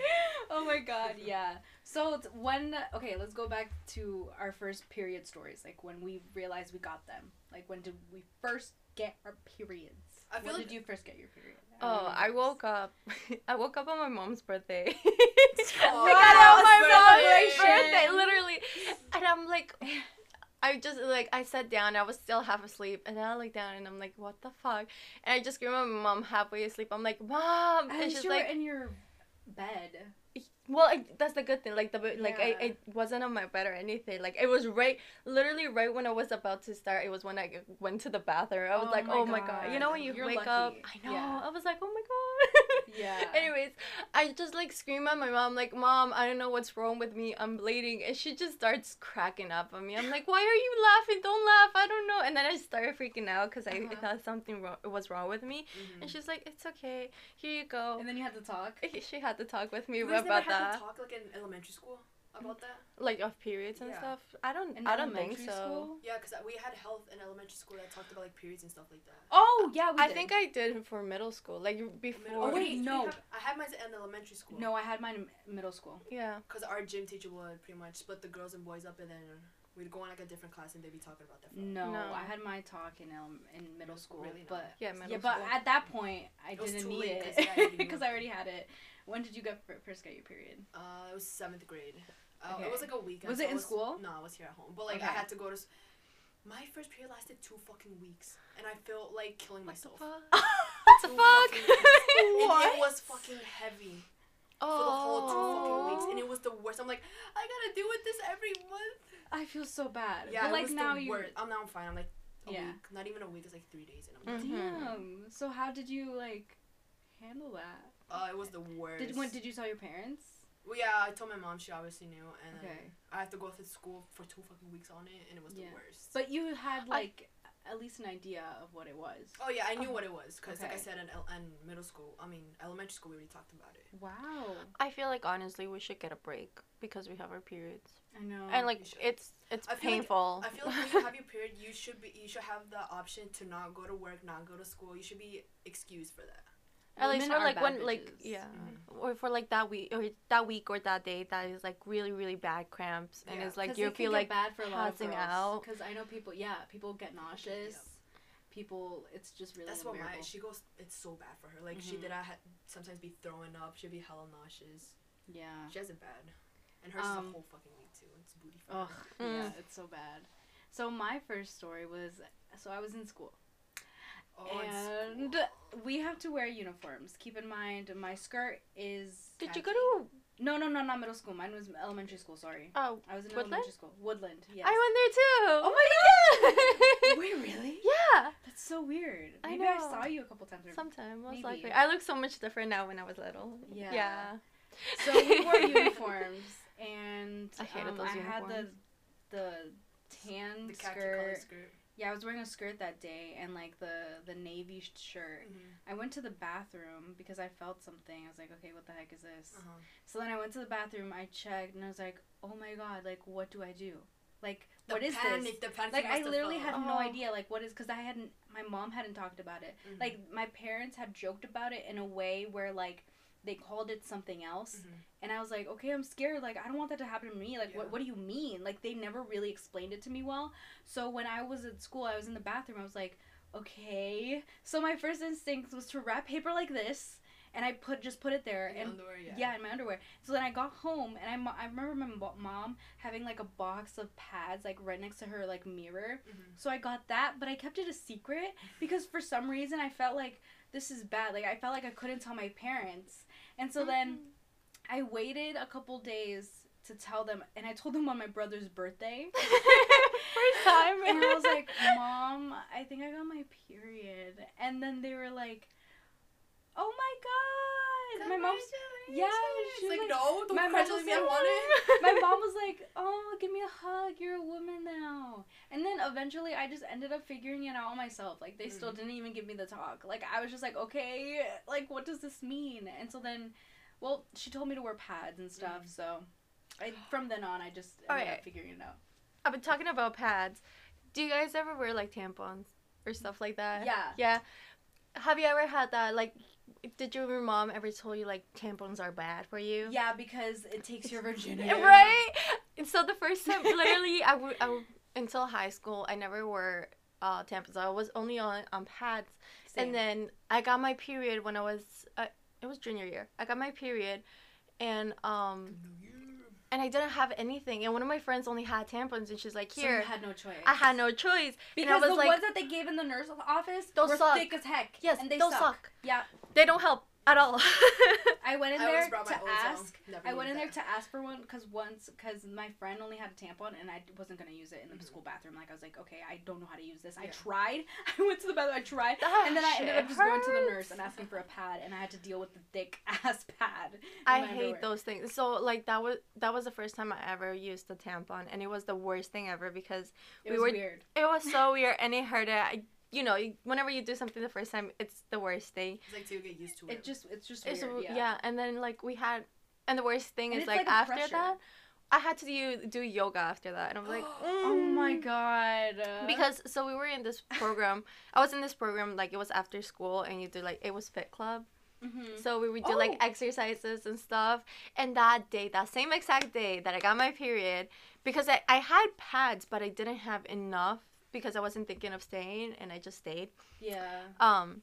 oh my god! Yeah. So it's when okay, let's go back to our first period stories. Like when we realized we got them. Like when did we first get our periods? I feel when like- did you first get your period? Oh, I woke up. *laughs* I woke up on my mom's birthday. *laughs* *laughs* Oh, I got it on my mom's mom's birthday. birthday, literally. And I'm like, *sighs* I just like I sat down. I was still half asleep, and then I looked down, and I'm like, what the fuck? And I just screamed at my mom halfway asleep. I'm like, mom, And, and she's you like, in your bed. Well, I, that's the good thing. Like the like I Yeah. it wasn't on my bed or anything. Like it was right, literally right when I was about to start. It was when i went to the bathroom. I was Oh like, my oh my god. You know when you You're wake up. I know. Yeah. I was like, oh my god. *laughs* Yeah. Anyways, I just like scream at my mom, like, Mom, I don't know what's wrong with me. I'm bleeding. And she just starts cracking up on me. I'm like, Why are you laughing? Don't laugh. I don't know. And then I started freaking out because I Uh-huh. thought something wrong, was wrong with me. Mhm. And she's like, It's okay. Here you go. And then you had to talk. she had to talk with me about that. To talk like in elementary school about that? Like of periods and Yeah. stuff. I don't In I don't think so. school? Yeah, because we had health in elementary school that talked about like periods and stuff like that. Oh yeah, we I did. think I did for middle school. Like before Oh, wait, we- we no. have- I had mine in elementary school. No, I had mine in middle school. Yeah. Because our gym teacher would pretty much split the girls and boys up, and then we'd go in like a different class, and they'd be talking about that. For No, No. I had my talk in um, in middle school, Really? but Yeah, middle yeah, but school. at that point I It didn't need it yeah, you didn't *laughs* because. I already had it. When did you get first get your period? Uh, it was seventh grade. Uh, Okay. It was like a weekend. Was so it I in school? No, I was here at home. But like I had to go to. My first period lasted two fucking weeks, and I felt like killing What the myself. fuck? *laughs* What the fuck? fucking weeks. *laughs* And it was fucking heavy oh. for the whole two fucking weeks, and it was the worst. I'm like, I gotta deal with this every month. I feel so bad. Yeah, but it like was now the you. worst. I'm now I'm fine. I'm like a Yeah. week, not even a week. It's like three days, and I'm like, Mhm. Damn. So how did you like handle that? uh, it was the worst. Did when did you tell your parents? Well, yeah, I told my mom. She obviously knew, and then Okay. I had to go to school for two fucking weeks on it, and it was Yeah. the worst. But you had like at least an idea of what it was. oh yeah, I knew uh-huh. what it was because, like I said, in, in middle school, I mean elementary school, we already talked about it. Wow. I feel like honestly we should get a break because we have our periods. I know. and like it's it's I feel like- painful. I feel like when you have your *laughs* period, you should be you should have the option to not go to work, not go to school. You should be excused for that. At least Women for like bad when like bitches. yeah, or for like that week or that week or that day that is like really really bad cramps and Yeah. it's like you it can feel like bad for a lot of passing girls. out. Because I know people. Yeah, people get nauseous. People, it's just really. That's what my she goes. It's so bad for her. Like she Mhm. did. I had sometimes be throwing up. She'd be hella nauseous. Yeah. She has it bad, and hers is Um, a whole fucking week too. It's booty. Ugh. Mm. Yeah, it's so bad. So my first story was so I was in school Oh, and school. we have to wear uniforms. Keep in mind my skirt is. Did you go to No, no, no, not middle school. Mine was elementary school. Sorry, oh I was in Woodland? elementary school. Woodland. Yes. I went there too. Oh my *laughs* god! Wait, really? yeah, That's so weird. I Maybe I, know. saw you a couple times. or- sometime most Maybe. likely. I look so much different now when I was little. Yeah. Yeah. So we wore *laughs* uniforms, and I hated um, those I had the the tan the khaki skirt. Yeah, I was wearing a skirt that day and like the the navy sh- shirt. Mhm. I went to the bathroom because I felt something. I was like, okay, what the heck is this? Uh-huh. So then I went to the bathroom. I checked and I was like, oh my god, like what do I do? Like The what is panic, this? Like I literally had no Oh. idea like what is because I hadn't my mom hadn't talked about it. Mhm. Like my parents had joked about it in a way where like they called it something else Mhm. and I was like, okay, I'm scared. Like, I don't want that to happen to me. Like, Yeah. what, what do you mean? Like, they never really explained it to me well. So when I was at school, I was in the bathroom. I was like, okay. So my first instinct was to wrap paper like this, and I put just put it there, In and underwear, yeah. yeah, in my underwear. So then I got home, and I, mo- I remember my mo- mom having like a box of pads like right next to her like mirror. Mhm. So I got that, but I kept it a secret because for some reason I felt like this is bad. Like I felt like I couldn't tell my parents. And so then mm-hmm. I waited a couple days to tell them and I told them on my brother's birthday. *laughs* First time. and I was like, "Mom, I think I got my period." And then they were like, "Oh my god." My mom's Yeah, she was like, like- no, don't my mom congratulate was me. I like- want it. *laughs* my mom was like, "Oh, give me a hug. You're a woman now." And then eventually, I just ended up figuring it out myself. Like they still Mm. didn't even give me the talk. Like I was just like, "Okay, like what does this mean?" And so then, well, she told me to wear pads and stuff. Mm. So, I from then on, I just ended Alright. up figuring it out. I've been talking about pads. Do you guys ever wear like tampons or stuff like that? Yeah. Yeah. Have you ever had that? Like, did your mom ever told you like tampons are bad for you? Yeah, because it takes your *laughs* virginity. *laughs* Right. And so the first time, literally, I would, I would until high school, I never wore uh, tampons. I was only on on pads. Same. And then I got my period when I was uh, it was junior year. I got my period, and um and I didn't have anything. And one of my friends only had tampons, and she's like, So "Here." had no choice. I had no choice. because and I was the like, ones that they gave in the nurse's office Those were suck. thick as heck. "Yes, and they those suck. suck. Yeah, They don't help at all." *laughs* I went in I there to ask. I went in there to ask for one because once, because my friend only had a tampon and I wasn't gonna use it in the Mhm. school bathroom. Like I was like, okay, I don't know how to use this. I tried. *laughs* I went to the bathroom. I tried, That and then I ended up just going to the nurse and asking for a pad, and I had to deal with the thick *laughs* ass pad. I hate underwear. those things. So like that was that was the first time I ever used a tampon, and it was the worst thing ever because It we was were- weird. it was so weird and it hurt. I, you know, whenever you do something the first time, it's the worst thing. It's like to get used to it. It just, it's just It's weird. a- yeah. and then like we had, and the worst thing And is like, like after pressure. that, I had to do do yoga after that, and I'm like, *gasps* Oh my "Mm." god. Because so we were in this program. I was in this program like it was after school, and you do like it was fit club. Mhm. So we would do Oh. like exercises and stuff. And that day, that same exact day that I got my period, because I, I had pads, but I didn't have enough because I wasn't thinking of staying and I just stayed. yeah. Um,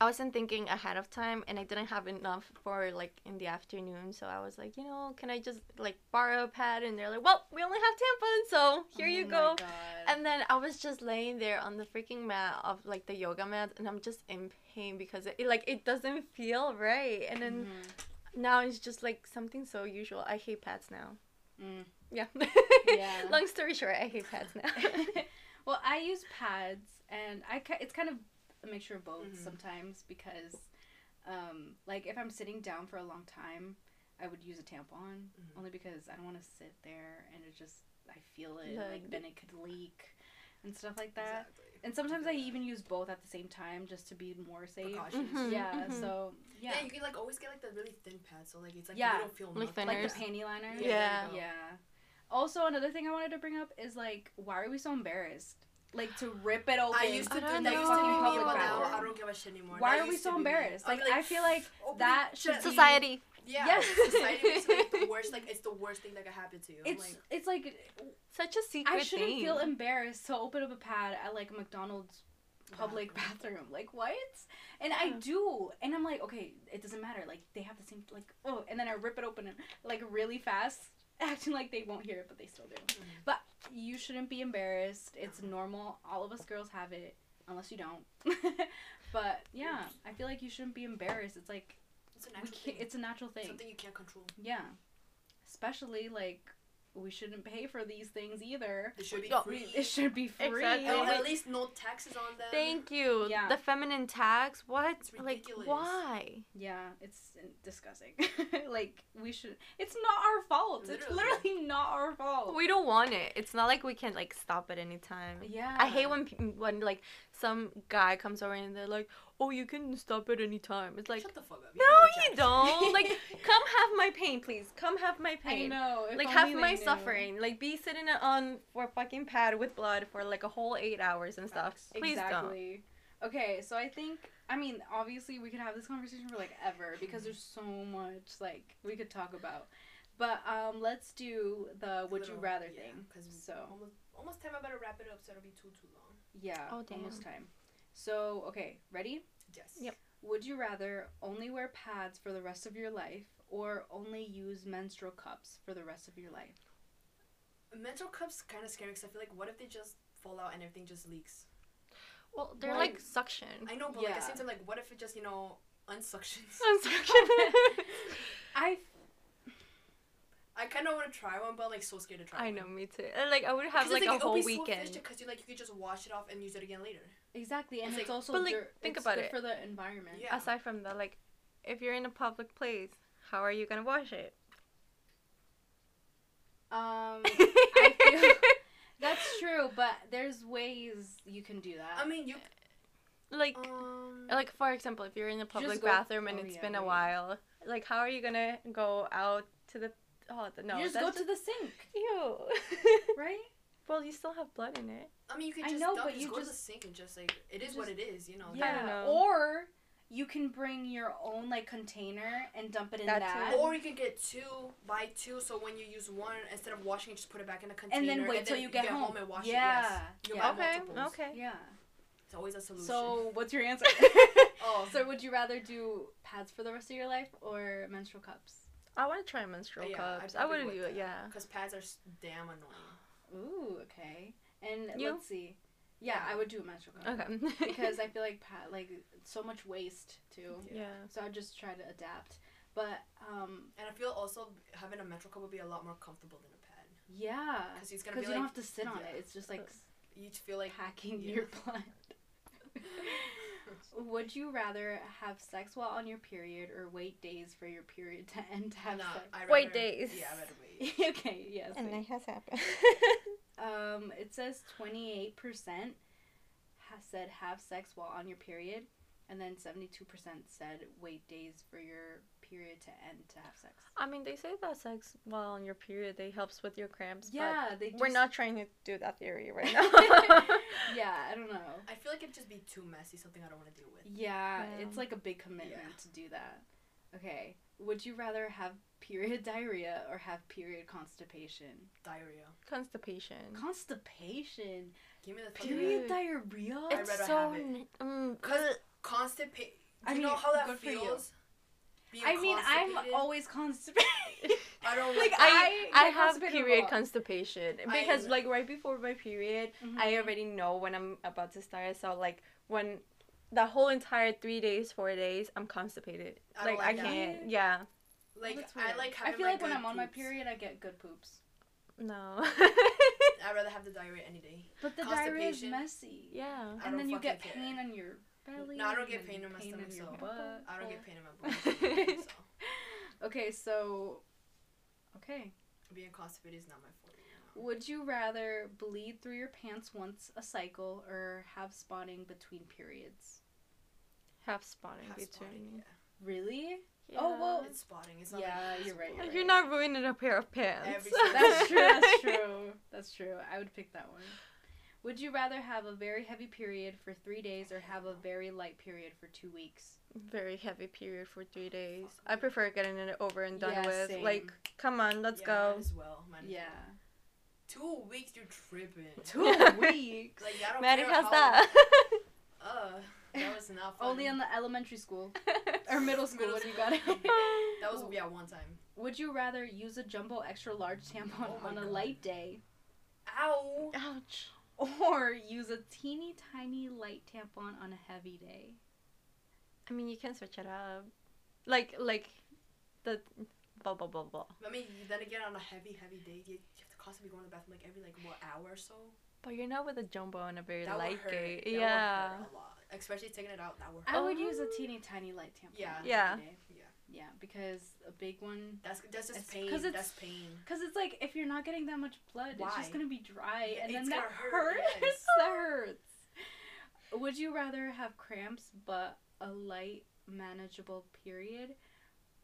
I wasn't thinking ahead of time and I didn't have enough for like in the afternoon. So I was like, you know, can I just like borrow a pad? And they're like, well, we only have tampons, so here you Oh my go. God. And then I was just laying there on the freaking mat of like the yoga mat, and I'm just in pain because it, it like it doesn't feel right. And then Mhm. now it's just like something so usual. I hate pads now. Mm. Yeah. Yeah. *laughs* Long story short, I hate pads now. *laughs* well, I use pads, and I ki- it's kind of a mixture of both Mhm. sometimes because, um, like if I'm sitting down for a long time, I would use a tampon Mhm. only because I don't want to sit there and it just I feel it Like- like then it could leak and stuff like that. Exactly. And sometimes I even use both at the same time just to be more safe. Precautions. Mhm. Yeah. Mhm. So Yeah. yeah, you can like always get like the really thin pads, so like it's like Yeah. you don't feel Like nothing. like the thinners. panty liner. Yeah. Yeah. Also, another thing I wanted to bring up is like, why are we so embarrassed? Like to rip it open. I used to I do don't that. Used to be know. me, but Public now I don't give a shit anymore. Why That are we so to be me. embarrassed? I'd Like, I feel like that should shut- be- Society. Yeah, Yes. society makes like the *laughs* worst. Like it's the worst thing that could happen to you. I'm It's like, it's like Such a secret I shouldn't thing. feel embarrassed to open up a pad at like a McDonald's public bathroom. Like what? And I do, and I'm like, okay, it doesn't matter. Like they have the same like oh, and then I rip it open and like really fast, *laughs* acting like they won't hear it, but they still do. Mhm. But you shouldn't be embarrassed. It's normal. All of us girls have it, unless you don't. *laughs* but yeah, I feel like you shouldn't be embarrassed. It's like it's a natural thing. it's a natural thing. Something you can't control. Yeah, especially like we shouldn't pay for these things either. It should be No. free. It should be free. Exactly. And Like- at least no taxes on them. Thank you. Yeah. The feminine tax. What? It's Like why? Yeah, it's disgusting. *laughs* like we should. It's not our fault. It's Literally. literally not our fault. We don't want it. It's not like we can like stop at any time. yeah. I hate when when like some guy comes over and they're like, "Oh, you can stop at any time." It's like, Shut the fuck up. no, know you don't. *laughs* like, come have my pain, please. Come have my I pain. know. Like, have my knew. suffering. Like, be sitting on for a fucking pad with blood for like a whole eight hours and stuff. Facts. Please don't. exactly. Okay, so I think I mean obviously we could have this conversation for like ever because there's so much like we could talk about. But um let's do the would you Little- rather yeah, thing. 'cause So almost, almost time I better wrap it up so it'll be too too long. yeah, Oh, damn. almost time. So okay, ready? Yes. Yep. Would you rather only wear pads for the rest of your life or only use menstrual cups for the rest of your life? Menstrual cups kind of scary because I feel like what if they just fall out and everything just leaks? Well, they're Well, like suction. I know, but like at Yeah. the same time, like what if it just you know unsuctions? *laughs* Unsuction *laughs* *laughs* I I kind of want to try one, but like so scared to try. I one. know, me too. And, like, I would have like a whole weekend. because you like you could just wash it off and use it again later. exactly, and It's it's, like- also But, like, dir- think it's about good it. for the environment. Yeah. Aside from that, like, if you're in a public place, how are you gonna wash it? Um, *laughs* I feel *laughs* that's true, but there's ways you can do that. I mean, you like, um like for example, if you're in a public bathroom and oh, it's yeah, been a wait. while, like, how are you gonna go out to the? Oh no, you just that's go to the sink, Ew. *laughs* right? well, you still have blood in it. I mean, you can I just know, dump, but just you go to the sink and just like it is what it is, you know. I don't know. Or you can bring your own like container and dump it in That that. too. Or you can get two, buy two, so when you use one, instead of washing it, just put it back in a container. and then wait till you get, home. and wash yeah. it. Yes. Yeah. buy Okay, multiples. okay. Yeah. It's always a solution. So, what's your answer? *laughs* oh, so, would you rather do pads for the rest of your life or menstrual cups? I want to try menstrual yeah, cups. I, probably would do it. Yeah. Because pads are s- damn annoying. Ooh, okay. And You? let's see. Yeah, I would do a menstrual cup. Okay. *laughs* because I feel like pad like so much waste too. Yeah. yeah. So I just try to adapt. But um And I feel also having a menstrual cup would be a lot more comfortable than a pad. yeah, Because it's gonna because be you like don't have to sit on yeah. it. It's just like you feel like hacking yeah. your *laughs* blood. *laughs* Would you rather have sex while on your period or wait days for your period to end to have Nah, sex? I Wait days. Yeah, I rather wait. *laughs* okay, yes. And wait. it has happened. *laughs* Um, it says twenty eight percent said have sex while on your period, and then seventy two percent said wait days for your period to end to have sex. I mean, they say that sex while on your period they helps with your cramps. Yeah, they. But we're not trying to do that theory right now. *laughs* yeah, I don't know. I feel like it'd just be too messy, something I don't want to deal with. Yeah, Yeah. it's like a big commitment Yeah. to do that. Okay, would you rather have period *laughs* diarrhea or have period constipation? Diarrhea. Constipation. Constipation. Give me the Period Dude. diarrhea. I'd It's rather so. have it. n- Mm, Cause ugh. constipate. Do I you know how that good you. feels? Being I mean, I'm always constipated. *laughs* I don't like like. I, I I have period lot. constipation I- because like right before my period, I Mhm. already know when I'm about to start. So like when the whole entire three days, four days, I'm constipated. I don't like I that. can't. Yeah. like I like. I feel like when I'm on my period, I get good poops. No. I'd rather have the diarrhea any day. But the diarrhea is messy. yeah. I And then you get pain care. on your belly. No, I don't get pain in my stomach, your so butt. I don't get pain in my *laughs* bones. so Okay, so. Okay. being constipated is not my fault. You? Would you rather bleed through your pants once a cycle or have spotting between periods? Have spotting Have between. spotting, yeah. Really? Oh, yeah. Oh, well, It's spotting. It's not Yeah, like you're right, you're You're not ruining a pair of pants. Every That's true. That's *laughs* true. That's true. I would pick that one. Would you rather have a very heavy period for three days or have a very light period for two weeks? Very heavy period for three days. I prefer getting it over and done Yeah, with. same. Like, come on, let's yeah, go. Might as well. Might as Yeah. well. Two weeks, you're tripping. Two *laughs* *laughs* weeks. Like I don't Maddie, care how's how, that? Uh, that was *laughs* not fun. Only in the elementary school or middle school Middle when you got it. That was yeah one time. Would you rather use a jumbo extra large tampon Oh on a God. light day Ow. Ouch. Or use a teeny tiny light tampon on a heavy day? I mean, you can switch it up. Like, like, the blah blah blah blah. I mean, then again, on a heavy, heavy day, you, you have to constantly go in the bathroom like every like what hour or so. But you're not with a jumbo and a very That light would hurt. gate. That would Yeah. hurt a lot. Especially taking it out. That would I would oh. use a Oh. teeny tiny light tampon. Yeah. Yeah. Yeah. Because a big one. That's that's just pain. 'cause it's- That's pain. Cause it's like if you're not getting that much blood, it's just gonna be dry, Yeah, and then that hurt, hurts. yes. *laughs* that hurts. Would you rather have cramps but a light, manageable period,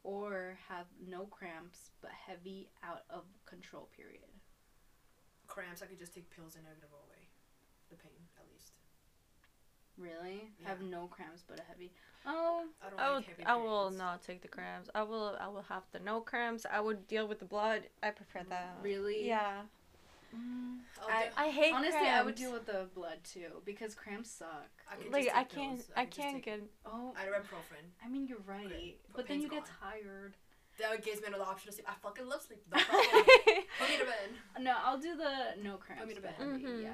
or have no cramps but heavy, out of control period? Cramps. I could just take pills and it would go away. The pain. Really? Yeah. Have no cramps but a heavy. Oh, I don't I like would. heavy I will not take the cramps. I will. I will have the no cramps. I would deal with the blood. I prefer that. really? Yeah. I'll I- I hate Honestly, cramps. I would deal with the blood too because cramps suck. I could like I can't. pills. I could just can't take- get. Oh, Ibuprofen. I mean you're right, Okay, but but then you pain's get tired. That gives me another option to sleep. I fucking love sleep. *laughs* No problem. Put me to bed. No, I'll do the no cramps. me to bed. heavy, Mhm. Yeah.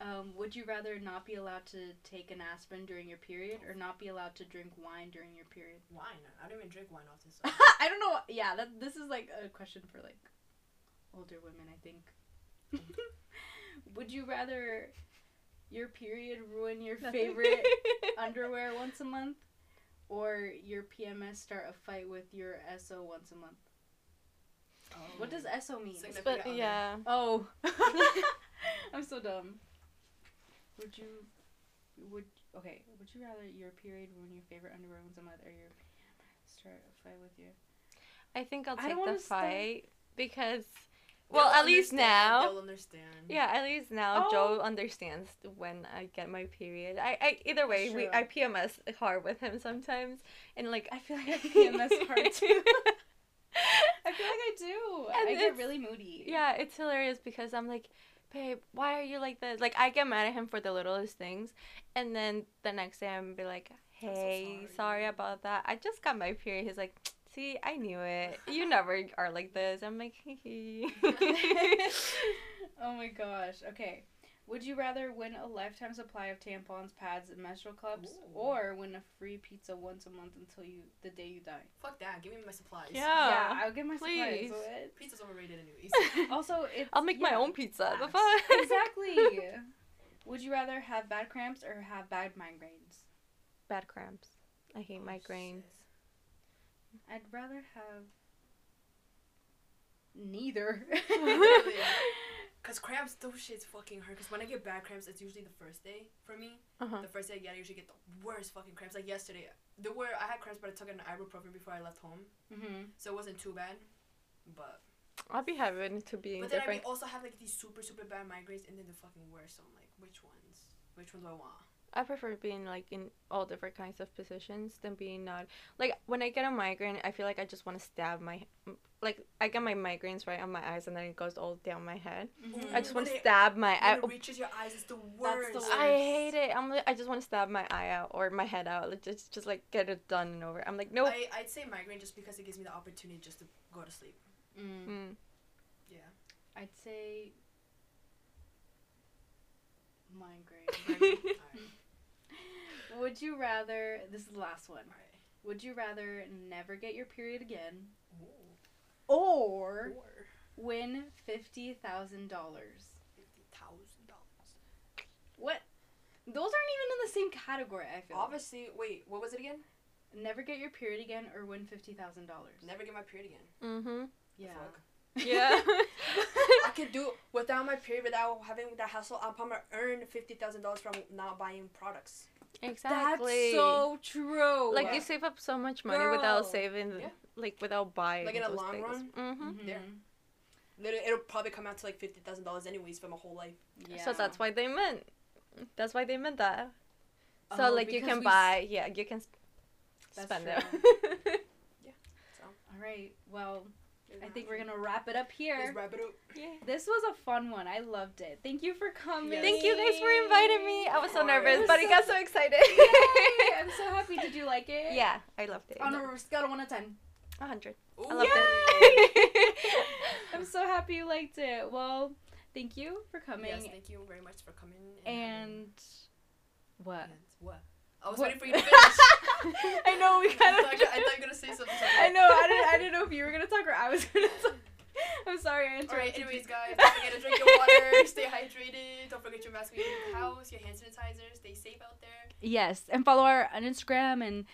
Um, would you rather not be allowed to take an aspirin during your period, or not be allowed to drink wine during your period? Wine. I don't even drink wine often. *laughs* So. I don't know. Yeah, that this is like a question for like older women, I think. *laughs* would you rather your period ruin your favorite *laughs* underwear once a month, or your PMS start a fight with your SO once a month? What does SO mean? Significant but other. yeah. Oh, I'm so dumb. Would you, would okay? Would you rather your period ruin your favorite underwear once a month, or your start a fight with you? I think I'll I take the wanna fight because, well, They'll at least now. They'll understand. Yeah, at least now Oh. Joe understands when I get my period. I, I either way, we True. I PMS hard with him sometimes, and like I feel like I *laughs* PMS hard *laughs* too. *laughs* I feel like I do. And I get really moody. yeah, it's hilarious because I'm like, babe, why are you like this? Like I get mad at him for the littlest things, and then the next day I'm be like, so hey, sorry." sorry about that. I just got my period. He's like. See, I knew it. You *laughs* never are like this. I'm like, hee hee. *laughs* *laughs* oh my gosh. Okay. Would you rather win a lifetime supply of tampons, pads, and menstrual cups, Ooh. or win a free pizza once a month until you the day you die? Fuck that. Give me my supplies. Yeah. yeah, I'll get my please. supplies. What? Pizza's overrated anyways. *laughs* *laughs* Also, it's I'll make my own pizza. The facts. fuck? exactly. *laughs* Would you rather have bad cramps or have bad migraines? Bad cramps. I hate Oh, migraines. shit. I'd rather have neither. Cause cramps, those shits fucking hurt. Cause when I get bad cramps, it's usually the first day for me. Uh-huh. The first day I get, I usually get the worst fucking cramps. Like yesterday, there were I had cramps, but I took an ibuprofen before I left home, hmm so it wasn't too bad. But I'll be having to be but then I different. also have like these super super bad migraines, and then the fucking worst. So I'm like, which ones? Which ones do I want? I prefer being like in all different kinds of positions than being not like when I get a migraine. I feel like I just want to stab my like I get my migraines right on my eyes and then it goes all down my head. Mm-hmm. I just want When to it- stab my eye. When it reaches your eyes, it's the That's worst. the I hate it. I'm like, I just want to stab my eye out or my head out. Like just just like get it done and over. I'm like nope. I, I'd say migraine just because it gives me the opportunity just to go to sleep. Mm. Mm. Yeah. I'd say migraine. *laughs* Alright. Would you rather? This is the last one. Alright. Would you rather never get your period again, Ooh. Or Or win fifty thousand dollars? fifty thousand dollars. What? Those aren't even in the same category. I feel. Obviously, wait. What was it again? Never get your period again, or win fifty thousand dollars. Never get my period again. Mm-hmm. Yeah. Fuck. Yeah. *laughs* *laughs* I could do without my period, without having that hassle. I'm probably earn fifty thousand dollars from not buying products. exactly. That's so true. like Yeah. you save up so much money without saving, Yeah. Like without buying. Like in a long things. run? Mm-hmm. Mhm. There. Literally, it'll probably come out to like fifty thousand dollars anyways for my whole life. Yeah. So that's why they meant. That's why they meant that. So Oh, like you can we s- buy, yeah, you can sp- spend true. it. *laughs* Yeah. So All right. Well, I think we're gonna wrap it up here. Let's wrap it up. Yeah. This was a fun one. I loved it. Thank you for coming. Yes. Thank you guys for inviting me. I was so nervous, course. but I got so *laughs* excited. Yay! I'm so happy. Did you like it? yeah, I loved it. On a scale of one to ten. A hundred. Ooh. I loved Yay! it. *laughs* I'm so happy you liked it. Well, thank you for coming. Yes, thank you very much for coming. And, and what? and what? I was What? waiting for you to finish. *laughs* I know we kind thought, of. I thought you were gonna say something. I know. I didn't. I didn't know if you were gonna talk or I was gonna talk. *laughs* I'm sorry. I Alright, interrupted. anyways, guys, don't forget to drink your water, stay hydrated, don't forget your mask when you leave the house, your hand sanitizer, stay safe out there. Yes, and follow our on Instagram and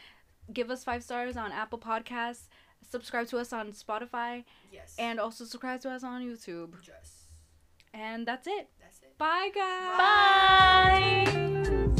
give us five stars on Apple Podcasts subscribe to us on Spotify. Yes. And also subscribe to us on YouTube. Yes. And that's it. That's it. Bye, guys. Bye. Bye.